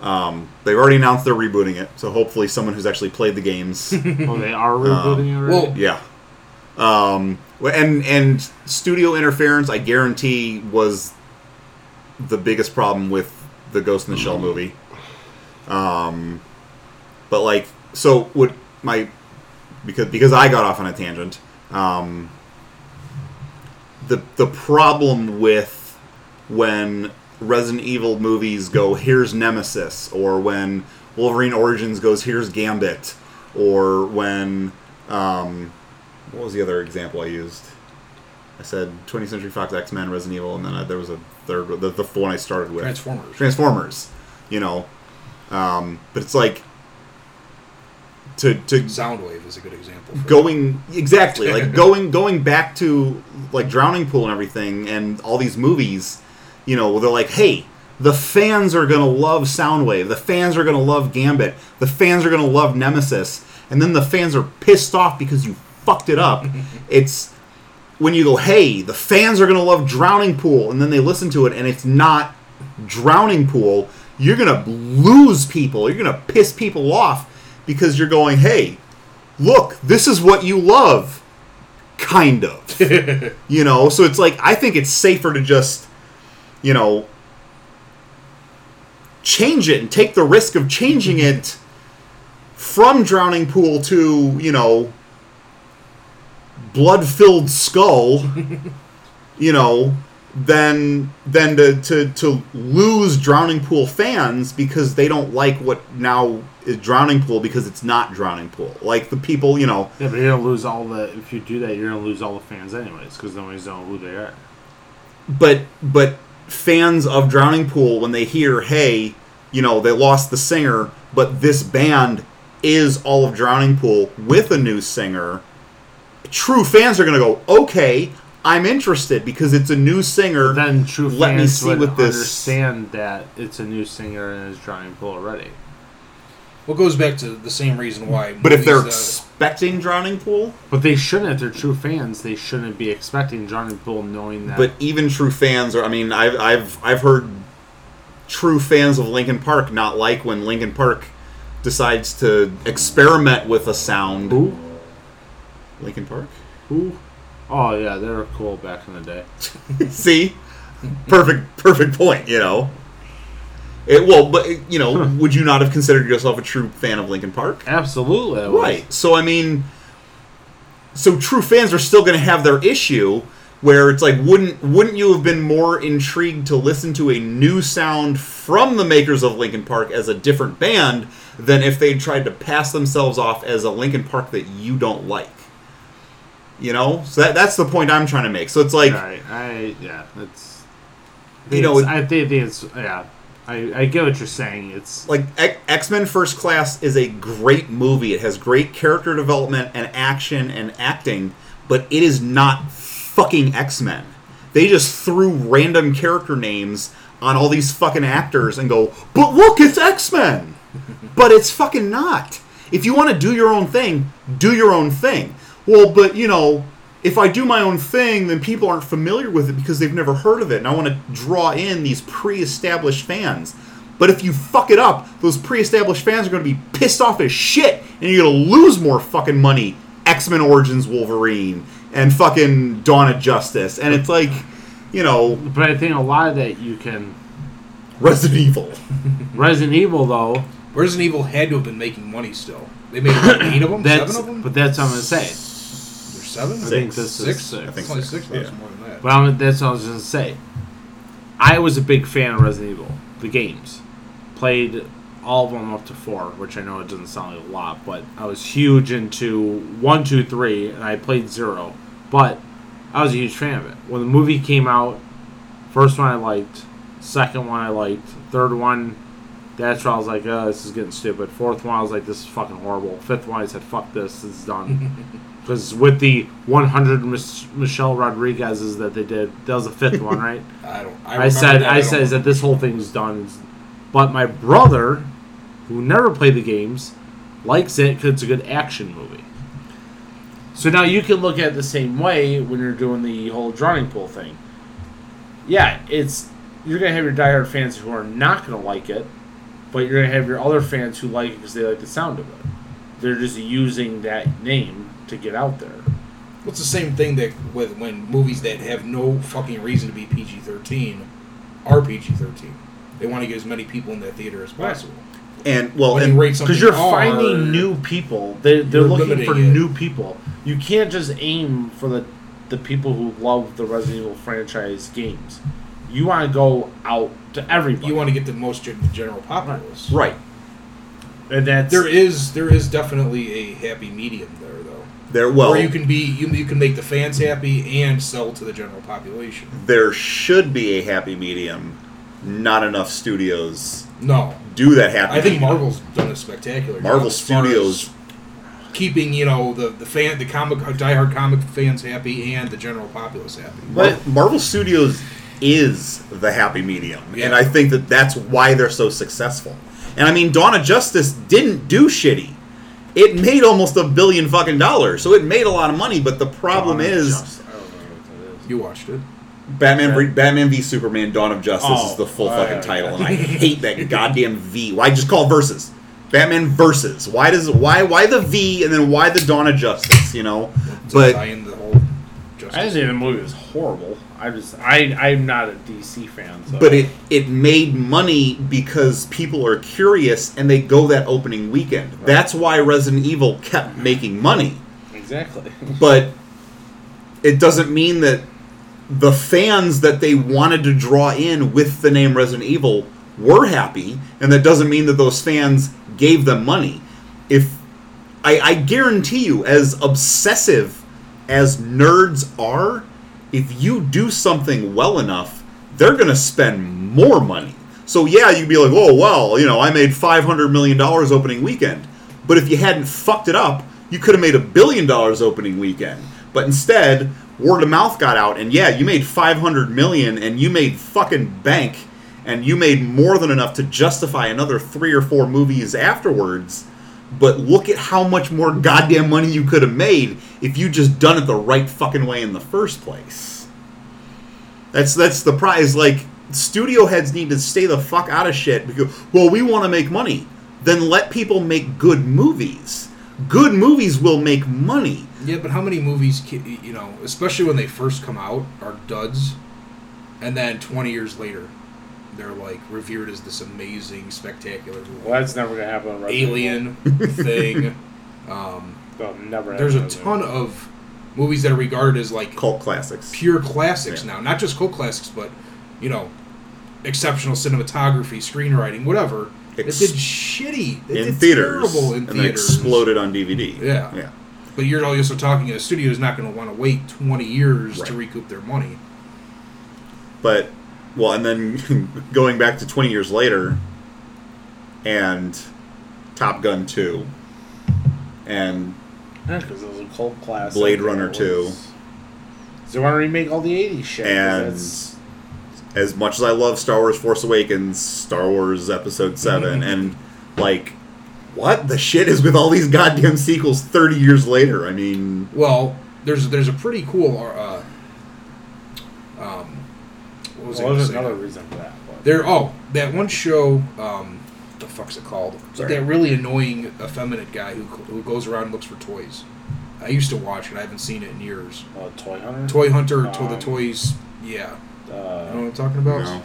um, they've already announced they're rebooting it, so hopefully someone who's actually played the games oh they are rebooting it already well, Yeah. Um, and and studio interference, I guarantee, was the biggest problem with the Ghost in the Shell movie. Um, but like, so would my because because I got off on a tangent. Um, the the problem with when Resident Evil movies go here's Nemesis, or when Wolverine Origins goes here's Gambit, or when um, what was the other example I used? I said 20th Century Fox, X Men, Resident Evil, and then I, there was a third, the, the one I started with. Transformers. Transformers. You know, um, but it's like to to Soundwave is a good example. Going exactly like going going back to like Drowning Pool and everything, and all these movies. You know, they're like, hey. The fans are gonna love Soundwave. The fans are gonna love Gambit. The fans are gonna love Nemesis. And then the fans are pissed off because you fucked it up. it's when you go, hey, the fans are gonna love Drowning Pool, and then they listen to it and it's not Drowning Pool, you're gonna lose people. You're gonna piss people off because you're going, hey, look, this is what you love, kind of. you know, so it's like I think it's safer to just, you know, change it and take the risk of changing it from Drowning Pool to, you know, blood filled skull, you know, than than to, to to lose Drowning Pool fans because they don't like what now is Drowning Pool because it's not Drowning Pool. Like the people, you know, Yeah, but you're gonna lose all the. If you do that, you're gonna lose all the fans anyways, because nobody's know who they are. but but fans of Drowning Pool when they hear, hey, you know, they lost the singer, but this band is all of Drowning Pool with a new singer. True fans are going to go, okay, I'm interested because it's a new singer. Then true Let me fans see would what this- understand that it's a new singer and is drowning pool already. Well, it goes back to the same reason why. But if they're movies, uh, expecting Drowning Pool, But they shouldn't. If they're true fans, they shouldn't be expecting drowning pool, knowing that. but even true fans are. I mean, I've I've I've heard true fans of Linkin Park not like when Linkin Park decides to experiment with a sound. who? Linkin Park. Who? Oh yeah, they were cool back in the day. See, perfect, perfect point. You know, it. Well, but you know, would you not have considered yourself a true fan of Linkin Park? Absolutely. Right. So I mean, so true fans are still going to have their issue where it's like, wouldn't wouldn't you have been more intrigued to listen to a new sound from the makers of Linkin Park as a different band than if they tried to pass themselves off as a Linkin Park that you don't like? You know, so that, that's the point I'm trying to make. So it's like. Right. I yeah. It's. You know, know, it- I think it's yeah. I, I get what you're saying. It's like X Men First Class is a great movie. It has great character development and action and acting, but it is not fucking X Men. They just threw random character names on all these fucking actors and go, but look, it's X Men. but it's fucking not. If you want to do your own thing, do your own thing. Well, but you know, if I do my own thing, then people aren't familiar with it because they've never heard of it, and I want to draw in these pre-established fans. But if you fuck it up, those pre-established fans are going to be pissed off as shit, and you're going to lose more fucking money. X Men Origins Wolverine and fucking Dawn of Justice, and it's like, you know, but I think a lot of that you can. Resident Evil. Resident Evil though. Resident Evil had to have been making money still. They made eight of them, seven of them. but that's what I'm gonna say. There's seven. I think this six. is six. I think It's only six, six. That's yeah. more than that. But I'm, that's what I was gonna say. I was a big fan of Resident Evil, the games. Played all of them up to four, which I know it doesn't sound like a lot, but I was huge into one, two, three, and I played zero. But I was a huge fan of it. When the movie came out, first one I liked, second one I liked, third one, that's where I was like, oh, this is getting stupid. Fourth one I was like, this is fucking horrible. Fifth one I said, fuck this, this is done. Because with the 100 Mich- Michelle Rodriguez's that they did, that was the fifth one, right? I don't. I, I, said, that, I said that this whole thing's done. But my brother, who never played the games, likes it because it's a good action movie. So now you can look at it the same way when you're doing the whole drowning pool thing. Yeah, it's you're gonna have your diehard fans who are not gonna like it, but you're gonna have your other fans who like it because they like the sound of it. They're just using that name to get out there. It's the same thing that with when movies that have no fucking reason to be PG thirteen are PG thirteen. They want to get as many people in that theater as possible. And well, When and you rate Because you're R, finding new people. They're, they're looking for it. new people. You can't just aim for the the people who love the Resident Evil franchise games. You want to go out to everybody. You want to get the most gen- general populace. right and that's There is there is definitely a happy medium there though. There. Well, or you can be you, you can make the fans happy and sell to the general population. there should be a happy medium. Not enough studios No. do that happy. I think medium. Marvel's done a spectacular Marvel Studios keeping, you know, the, the fan the comic diehard comic fans happy and the general populace happy. But Marvel Studios is the happy medium, and I think that that's why they're so successful. And I mean, Dawn of Justice didn't do shitty. It made almost a billion fucking dollars, so it made a lot of money. But the problem Dawn of is, Justice. I don't know. You watched it. Batman, Okay. Batman v Superman: Dawn of Justice Oh, is the oh, full oh, fucking yeah, title, yeah. and I hate that goddamn V. Why just call it versus? Batman versus. Why does why why the V and then why the Dawn of Justice? You know, To but tie in the whole Justice. I didn't think the movie was horrible. I just I I'm not a DC fan. So. but it it made money because people are curious and they go that opening weekend. That's why Resident Evil kept making money. exactly. but it doesn't mean that the fans that they wanted to draw in with the name Resident Evil were happy, and that doesn't mean that those fans gave them money. If I, I guarantee you, as obsessive as nerds are, if you do something well enough, they're going to spend more money. So yeah, you'd be like, oh well, you know, I made five hundred million dollars opening weekend. But if you hadn't fucked it up, you could have made a billion dollars opening weekend. But instead, word of mouth got out, and yeah, you made five hundred million, and you made fucking bank, and you made more than enough to justify another three or four movies afterwards. But look at how much more goddamn money you could have made if you just done it the right fucking way in the first place. That's that's the prize. Like studio heads need to stay the fuck out of shit because well, we want to make money. Then let people make good movies. Good movies will make money. Yeah, but how many movies, you know, especially when they first come out, are duds, and then 20 years later, they're like revered as this amazing, spectacular. Well, that's never gonna happen. in Resident Alien, Thing. Um, Evil. That'll never. there's a ton Resident of movies that are regarded as like Cult classics. pure classics Yeah. now. Not just cult classics, but you know, exceptional cinematography, screenwriting, whatever. Ex- it did shitty. It in did theaters terrible in and then theaters. exploded on DVD. Yeah. yeah. But you're also talking a studio is not going to want to wait 20 years to recoup their money. But well, and then going back to 20 years later, and Top Gun 2, and Yeah, because it was a cult classic. Blade Runner it 2. was- So they want to remake all the '80s shit. and as much as I love Star Wars Force Awakens, Star Wars Episode 7, and like, what the shit is with all these goddamn sequels 30 years later? I mean, Well, there's there's a pretty cool. Uh, was well, there's say? another reason for that. But. There. Oh, that one show. Um, the fuck's it called? Sorry. That really annoying, effeminate guy who who goes around and looks for toys. I used to watch it. I haven't seen it in years. Uh, Toy Hunter. Toy Hunter, to the Um, toys. Yeah, you know what Uh, I'm talking about. no.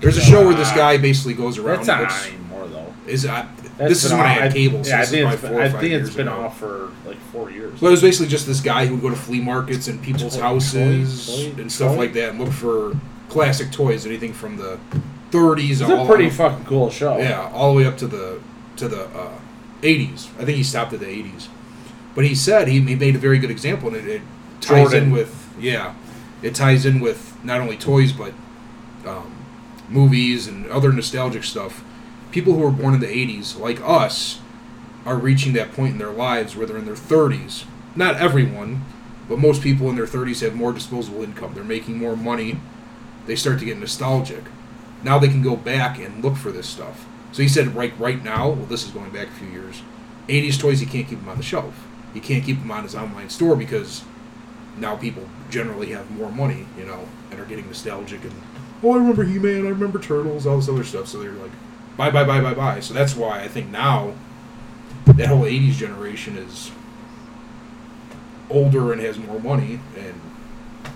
There's a show where this guy basically goes around. that's and not looks- anymore though. Is I, this is been when I had cable. So yeah, I this is think probably it's been, four or I think it's been ago. off for like four years. But it was basically just this guy who would go to flea markets and people's Toy- houses toy- toy- and stuff toy? like that and look for classic toys, anything from the 30s it's all a pretty fucking cool show. yeah, all the way up to the to the uh, 80s. I think he stopped at the 80s. But he said he, he made a very good example, and it, it ties Jordan. in with yeah, it ties in with not only toys but um, movies and other nostalgic stuff. People who were born in the 80s, like us, are reaching that point in their lives where they're in their 30s. Not everyone, but most people in their 30s have more disposable income. They're making more money. They start to get nostalgic. Now they can go back and look for this stuff. So he said, right, right now, well, this is going back a few years. 80s toys, he can't keep them on the shelf. He can't keep them on his online store because now people generally have more money, you know, and are getting nostalgic and oh, I remember He-Man, I remember Turtles, all this other stuff. So they're like, bye, bye, bye, bye, bye. So that's why I think now that whole '80s generation is older and has more money, and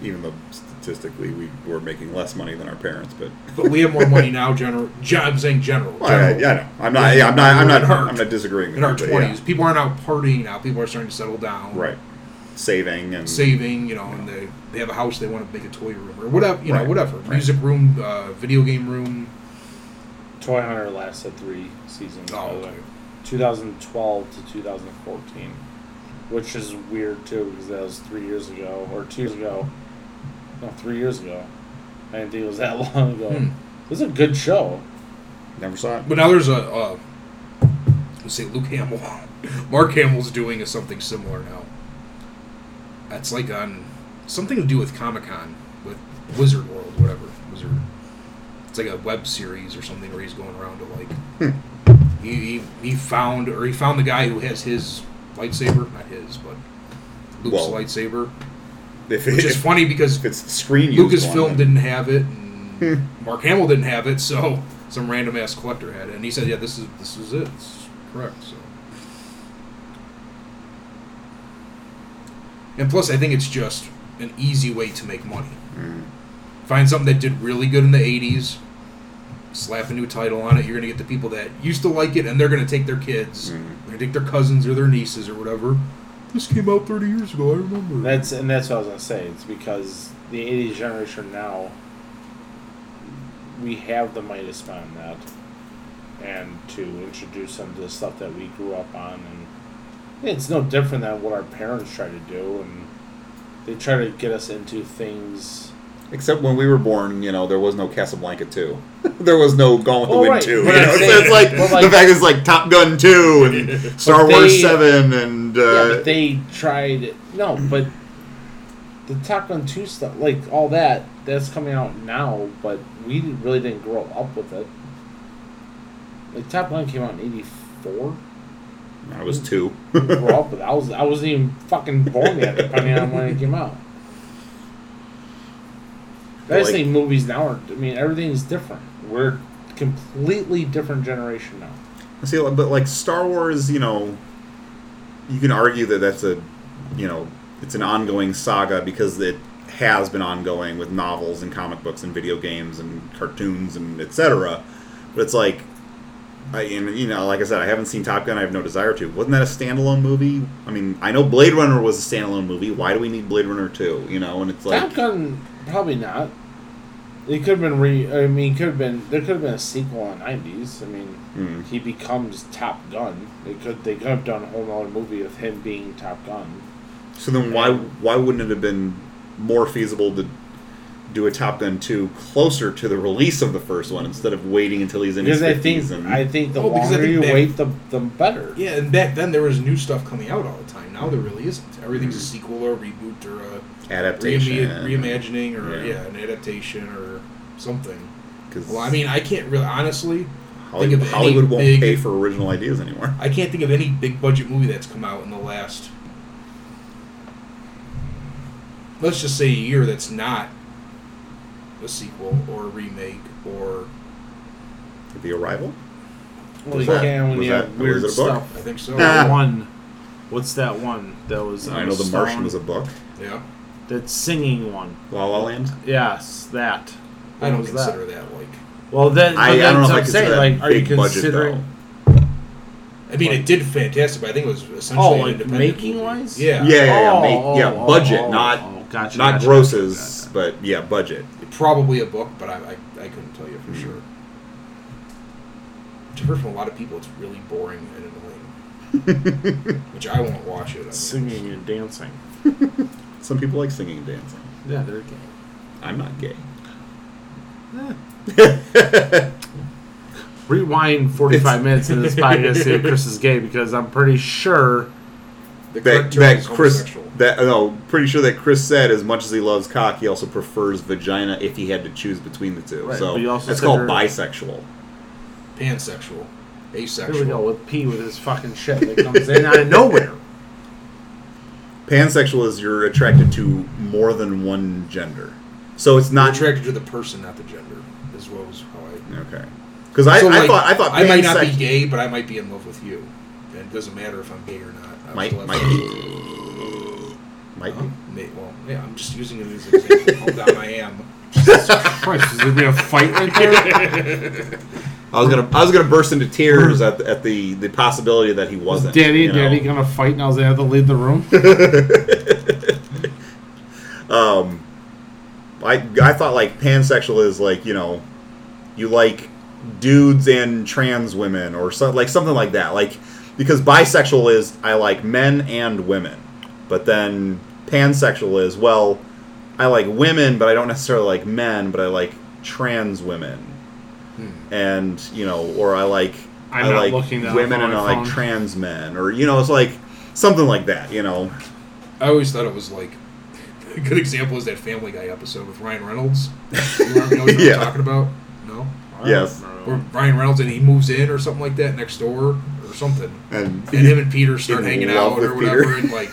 Even though statistically we were making less money than our parents, but but we have more money now. General, I'm saying general. Well, I, general. yeah, I know. I'm not. Yeah, I'm not. I'm not. Our- I'm not disagreeing. With in our you, but yeah. twenties, people aren't out partying now. People are starting to settle down, right? Saving and Saving, you know, and they they have a house they want to make a toy room or whatever, you know, whatever. right. Music room, uh, video game room. Toy Hunter lasted three seasons. by Oh, the way. okay. 2012 to 2014, which is weird too because that was three years ago or two years ago. No, three years ago. I didn't think it was that long ago. Hmm. It was a good show. never saw it. But now there's a, uh, let's say Luke Hamill, Mark Hamill's doing a something similar now. That's like on something to do with Comic Con with Wizard World, whatever Wizard. It's like a web series or something where he's going around to like. he, he he found or he found the guy who has his lightsaber, not his, but Luke's Well, lightsaber. If, which is if, funny because if it's screen Lucasfilm didn't have it, and Mark Hamill didn't have it, so some random ass collector had it, and he said, "Yeah, this is this is it. It's correct." So, and plus, I think it's just an easy way to make money. Mm. Find something that did really good in the '80s, slap a new title on it. You're gonna get the people that used to like it, and they're gonna take their kids, Mm. they're gonna take their cousins or their nieces or whatever. This came out 30 years ago. I remember. That's and that's what I was gonna say. It's because the '80s generation now, we have the spend on that, and to introduce them to the stuff that we grew up on, and it's no different than what our parents try to do, and they try to get us into things. Except when we were born, you know, there was no Casablanca 2. there was no Gone with the Wind right, 2. You know? So it's like, like- the fact is like Top Gun 2 and Star But Wars they- 7 and. Uh, yeah, but they tried no, but the Top Gun two stuff, like all that, that's coming out now, but we really didn't grow up with it. Like Top Gun came out in '84. I was 2. grew up with it. I was I wasn't even fucking born yet, depending on when it came out. I just Like- think movies now are. I mean, everything's different. We're completely different generation now. See, but like Star Wars, you know, you can argue that that's a, you know, it's an ongoing saga because it has been ongoing with novels and comic books and video games and cartoons and etc. But it's like, I and, you know, like I said, I haven't seen Top Gun. I have no desire to. Wasn't that a standalone movie? I mean, I know Blade Runner was a standalone movie. Why do we need Blade Runner two? You know, and it's like, Top Gun, probably not. It could have been re. I mean, could have been. There could have been a sequel in the nineties. I mean, hmm. he becomes Top Gun. They could. They could have done a whole other movie of him being Top Gun. So then why why wouldn't it have been more feasible to do a Top Gun 2 closer to the release of the first one instead of waiting until he's in Because I his think 50s and I think the Oh, I longer think you back- wait, the the better. Yeah, and back then there was new stuff coming out all the time. Now there really isn't. Everything's a sequel or a reboot or a adaptation reima- reimagining or Yeah. yeah. an adaptation or something. 'Cause Well, I mean, I can't really honestly. Hollywood, think of Hollywood any won't big- pay for original ideas anymore. I can't think of any big budget movie that's come out in the last. Let's just say a year that's not a sequel or a remake or The Arrival? Well, Was you that- can when you that- have weird was book? stuff. I think so. Ah. One. What's that one? That was. I know The Martian was a book. Yeah, That singing one. La La Land? Yes, that. I don't consider that, like. Well, then I, I don't know if I what I'm consider saying, that like, are you big budget considering? I mean, it did fantastic, but I think it was essentially Oh, like independent making movie. wise? Yeah, Yeah, yeah, yeah, Oh, ma- oh, yeah, oh, budget, oh, not oh, gotcha, not gotcha, grosses, gotcha, gotcha. but yeah, budget. Probably a book, but I, I, I couldn't tell you for Mhm. sure. Which I've heard from a lot of people, it's really boring and annoying. Which I won't watch it. I mean. Singing and dancing. Some people like singing and dancing. Yeah, they're gay. I'm not gay. Rewind 45 It's- minutes in this podcast to see if Chris is gay because I'm pretty sure. The that correct term that is Chris that no pretty sure that Chris said as much as he loves cock he also prefers vagina if he had to choose between the two Right, so but you also that's called bisexual pansexual, asexual. Here we go with P with his fucking shit that comes in out of nowhere. pansexual is you're attracted to more than one gender so it's Not not attracted to the person, not the gender. As well as how I. okay because I, So, I like, thought I thought I might not be gay, but I might be in love with you, and it doesn't matter if I'm gay or not. I might still have might be might Huh? be May- well, yeah, I'm just using it as an example. Hold on, I am. Christ, is there going to be a fight right there? I was gonna I was gonna burst into tears at the, at the the possibility that he wasn't Daddy you know? Daddy gonna fight and I was gonna have to leave the room? um, I I thought like pansexual is like you know, you like dudes and trans women or so, like something like that. Like because bisexual is I like men and women, but then pansexual is well, I like women, but I don't necessarily like men, but I like trans women, Hmm. and you know, or I like I'm I not like looking down women and my I like trans men, or you know, it's like something like that. You know, I always thought it was like a good example is that Family Guy episode with Ryan Reynolds. You know, what Yeah. I'm talking about? No, Yes. where Ryan Reynolds and he moves in or something like that next door or something, and and him and Peter start hanging out or whatever, Peter. and like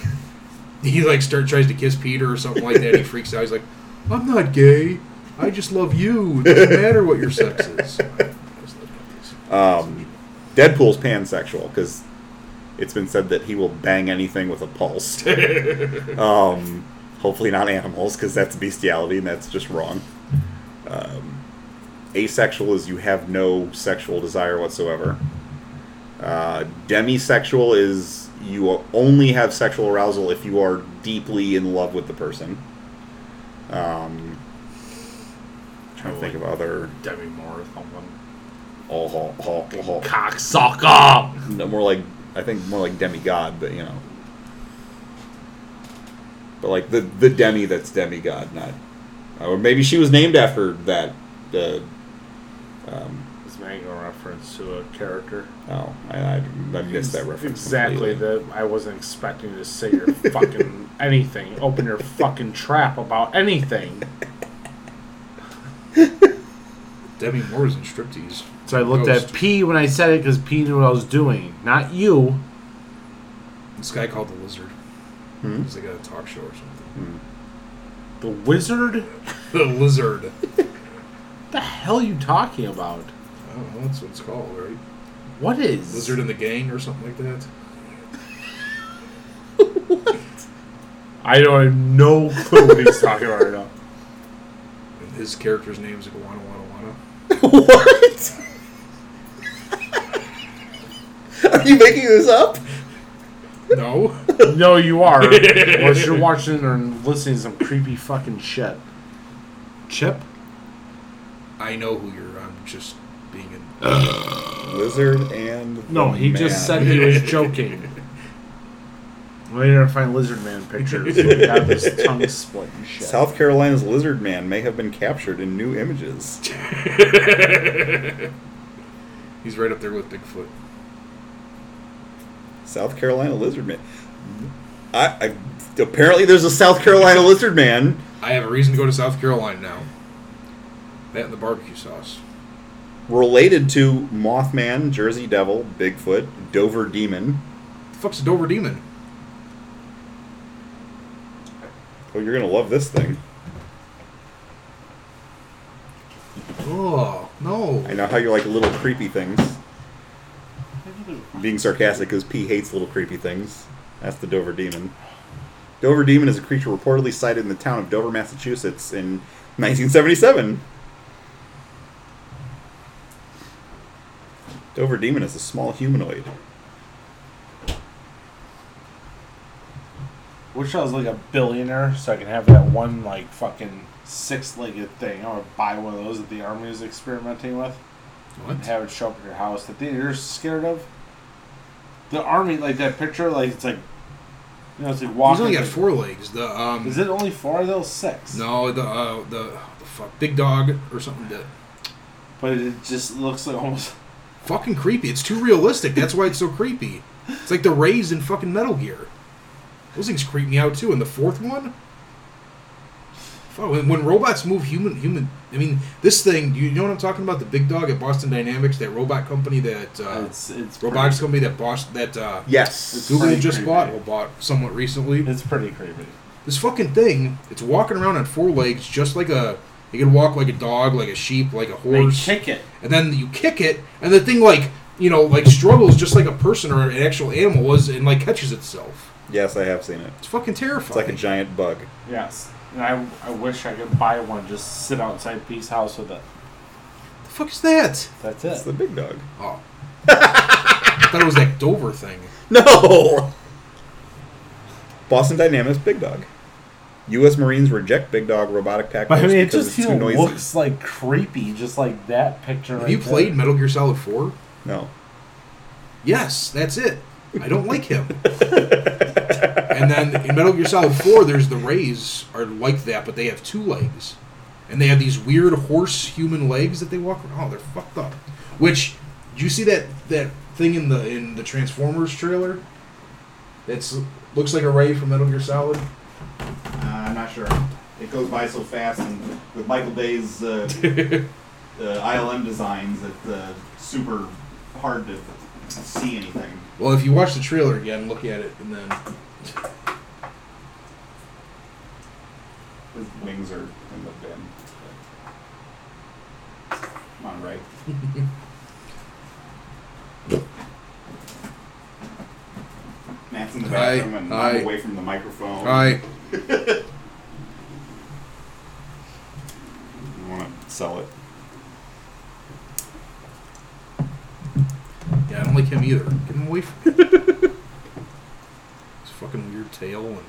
he like start tries to kiss Peter or something like that. He freaks out. He's like, "I'm not gay. I just love you. It doesn't matter what your sex is." I just. Um, Deadpool's pansexual because it's been said that he will bang anything with a pulse. um, hopefully not animals because that's bestiality and that's just wrong. Um, asexual is you have no sexual desire whatsoever. Uh, demisexual is you only have sexual arousal if you are deeply in love with the person. Um, trying to think of other. Demi Moore or something. Oh, oh, oh, oh. Cocksucker! No, more like I think more like demigod, but you know. But like the the demi that's demigod, not or maybe she was named after that. Uh, um, Is making a reference to a character? oh, I, I, I missed that reference. Exactly. completely. That I wasn't expecting you to say your fucking anything. Open your fucking trap about anything. Debbie Moore's in striptease. So I looked Ghost. at P when I said it because P knew what I was doing, not you. This guy called the Lizard. Hmm? He's like a talk show or something. The wizard? The Lizard. What the hell are you talking about? I don't know. That's what it's called, right? What is Lizard in the Gang or something like that. I don't have no clue what he's talking about right now. And his character's name's like Wana Wana Wana. what? Are you making this up? No. No, you are. or you're watching or listening to some creepy fucking shit. Chip? I know who you're. I'm just being an. Lizard and No, the he just said he was joking. We need to find Lizard Man pictures. We got this tongue split and shit. South Carolina's lizard man may have been captured in new images. He's right up there with Bigfoot. South Carolina lizard man. I, I apparently there's a South Carolina lizard man. I have a reason to go to South Carolina now. That and the barbecue sauce. related to Mothman, Jersey Devil, Bigfoot, Dover Demon. The fuck's a Dover Demon? Oh, you're gonna love this thing. Oh no! I know how you like little creepy things. Being sarcastic because P hates little creepy things. That's the Dover Demon. Dover Demon is a creature reportedly sighted in the town of Dover, Massachusetts in 1977. Dover Demon is a small humanoid. Wish I was like a billionaire so I can have that one like fucking six-legged thing. I would buy one of those that the army is experimenting with and What? have it show up at your house. That thing you're scared of. The army, like that picture, like it's like, you know, it's like walking. He's only got four legs. The um. Is it only four? Are those six? No, the uh, the, the fuck big dog or something that But it just looks like almost. Fucking creepy. It's too realistic. That's why it's so creepy. It's like the rays in fucking Metal Gear. Those things creep me out too. And the fourth one. Fuck, when, when robots move human human. I mean, this thing. You know what I'm talking about? The big dog at Boston Dynamics, that robot company that uh, it's it's robotics pretty, company that boss that uh, Yes. Google just creepy. bought or bought somewhat recently. It's pretty creepy. This fucking thing, it's walking around on four legs, just like a. You can walk like a dog, like a sheep, like a They horse, kick it. and then you kick it, and the thing like you know like struggles just like a person or an actual animal was, and like catches itself. Yes, I have seen it. It's fucking terrifying. It's like a giant bug. Yes. And I, I wish I could buy one. Just sit outside P's House with it. the fuck is that? That's it. It's the big dog. Oh, I thought it was that Dover thing. No! Boston Dynamics Big Dog. U.S. Marines reject Big Dog robotic tackles But I mean, it because just it's too noisy. looks like creepy, just like that picture. Have right you there. played Metal Gear Solid Four? No. Yes, that's it. I don't like him. and then in Metal Gear Solid 4, there's the Rays are like that, but they have two legs. And they have these weird horse human legs that they walk around. Oh, they're fucked up. Which, do you see that that thing in the in the Transformers trailer? That's looks like a Ray from Metal Gear Solid. Uh, I'm not sure. It goes by so fast, and with Michael Bay's uh, uh, ILM designs, it's uh, super hard to see anything. Well, if you watch the trailer again, look at it, and then His wings are in the bin. Come on, right? Matt's in the Hi, bathroom and hi. I'm away from the microphone. Hi. I want to sell it. Yeah, I don't like him either. Get him away from His fucking weird tail and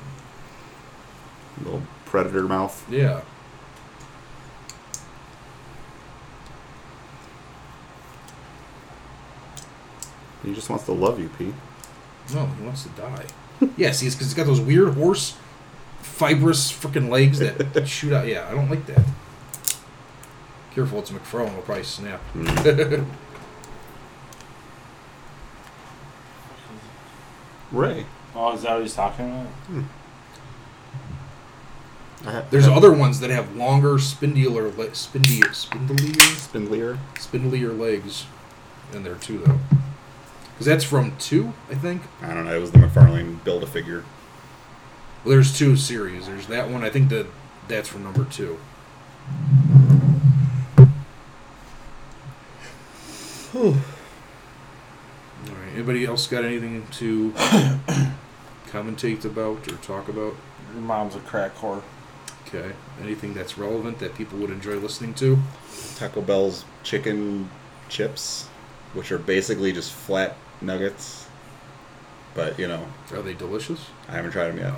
Little predator mouth. yeah. He just wants to love you, Pete. No, he wants to die. yeah, see, it's because he's got those weird horse, fibrous freaking legs that shoot out. Yeah, I don't like that. Careful, it's McFarlane. Will probably snap. Hmm. Ray. Oh, is that what he's talking about? Hmm. There's other ones that have longer, spindlier, le- spindlier, spindlier, Spindlier. spindlier legs in there too, though. Because that's from two, I think. I don't know. It was the McFarlane build a figure. Well, there's two series. There's that one. I think that that's from number two. All right. Anybody else got anything to commentate about or talk about? Your mom's a crack whore. Okay. Anything that's relevant that people would enjoy listening to? Taco Bell's chicken chips, which are basically just flat nuggets. But you know, Are they delicious? I haven't tried them yet.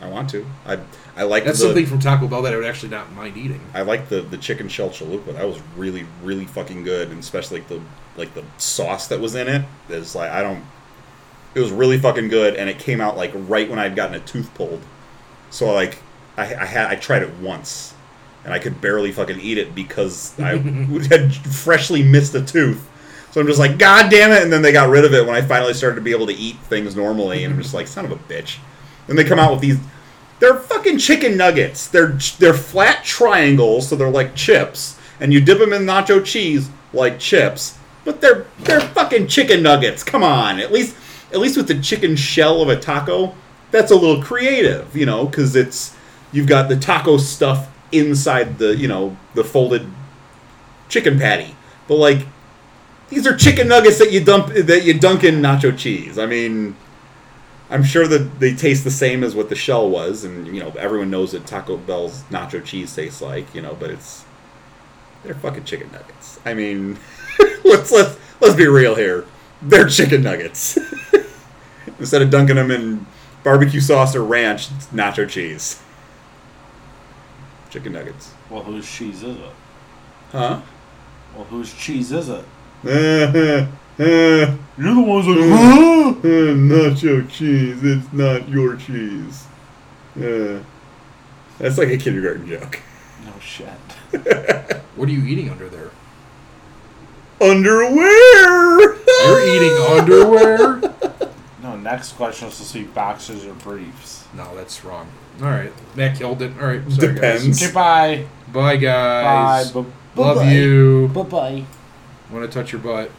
I want to. I I like That's the, something from Taco Bell that I would actually not mind eating. I like the the chicken shell chalupa. That was really really fucking good, and especially like the like the sauce that was in it. it. Is like I don't. It was really fucking good, and it came out like right when I'd gotten a tooth pulled. So like I, I had I tried it once, and I could barely fucking eat it because I had freshly missed a tooth. So I'm just like, God damn it! And then they got rid of it when I finally started to be able to eat things normally, and I'm just like, son of a bitch. Then they come out with these. They're fucking chicken nuggets. They're they're flat triangles, so they're like chips, and you dip them in nacho cheese like chips. But they're they're fucking chicken nuggets. Come on, at least at least with the chicken shell of a taco, that's a little creative, you know, because it's you've got the taco stuff inside the you know the folded chicken patty. But like these are chicken nuggets that you dump that you dunk in nacho cheese. I mean, I'm sure that they taste the same as what the shell was, and you know everyone knows that Taco Bell's nacho cheese tastes like, you know, but it's they're fucking chicken nuggets. I mean, let's let's let's be real here. They're chicken nuggets. Instead of dunking them in barbecue sauce or ranch, it's nacho cheese. Chicken nuggets. Well, whose cheese is it? Huh? Well, whose cheese is it? Uh, You're the ones like, Uh, nacho cheese. It's not your cheese. Uh, that's like a kindergarten joke. no shit. What are you eating under there? Underwear. You're eating underwear? No, next question is to see boxers or briefs. No, that's wrong. All right, Matt killed it. All right, sorry Depends. Okay, bye. guys. Bye, guys. Bye. Bu- Love bye-bye. you. Bye bye. Want to touch your butt?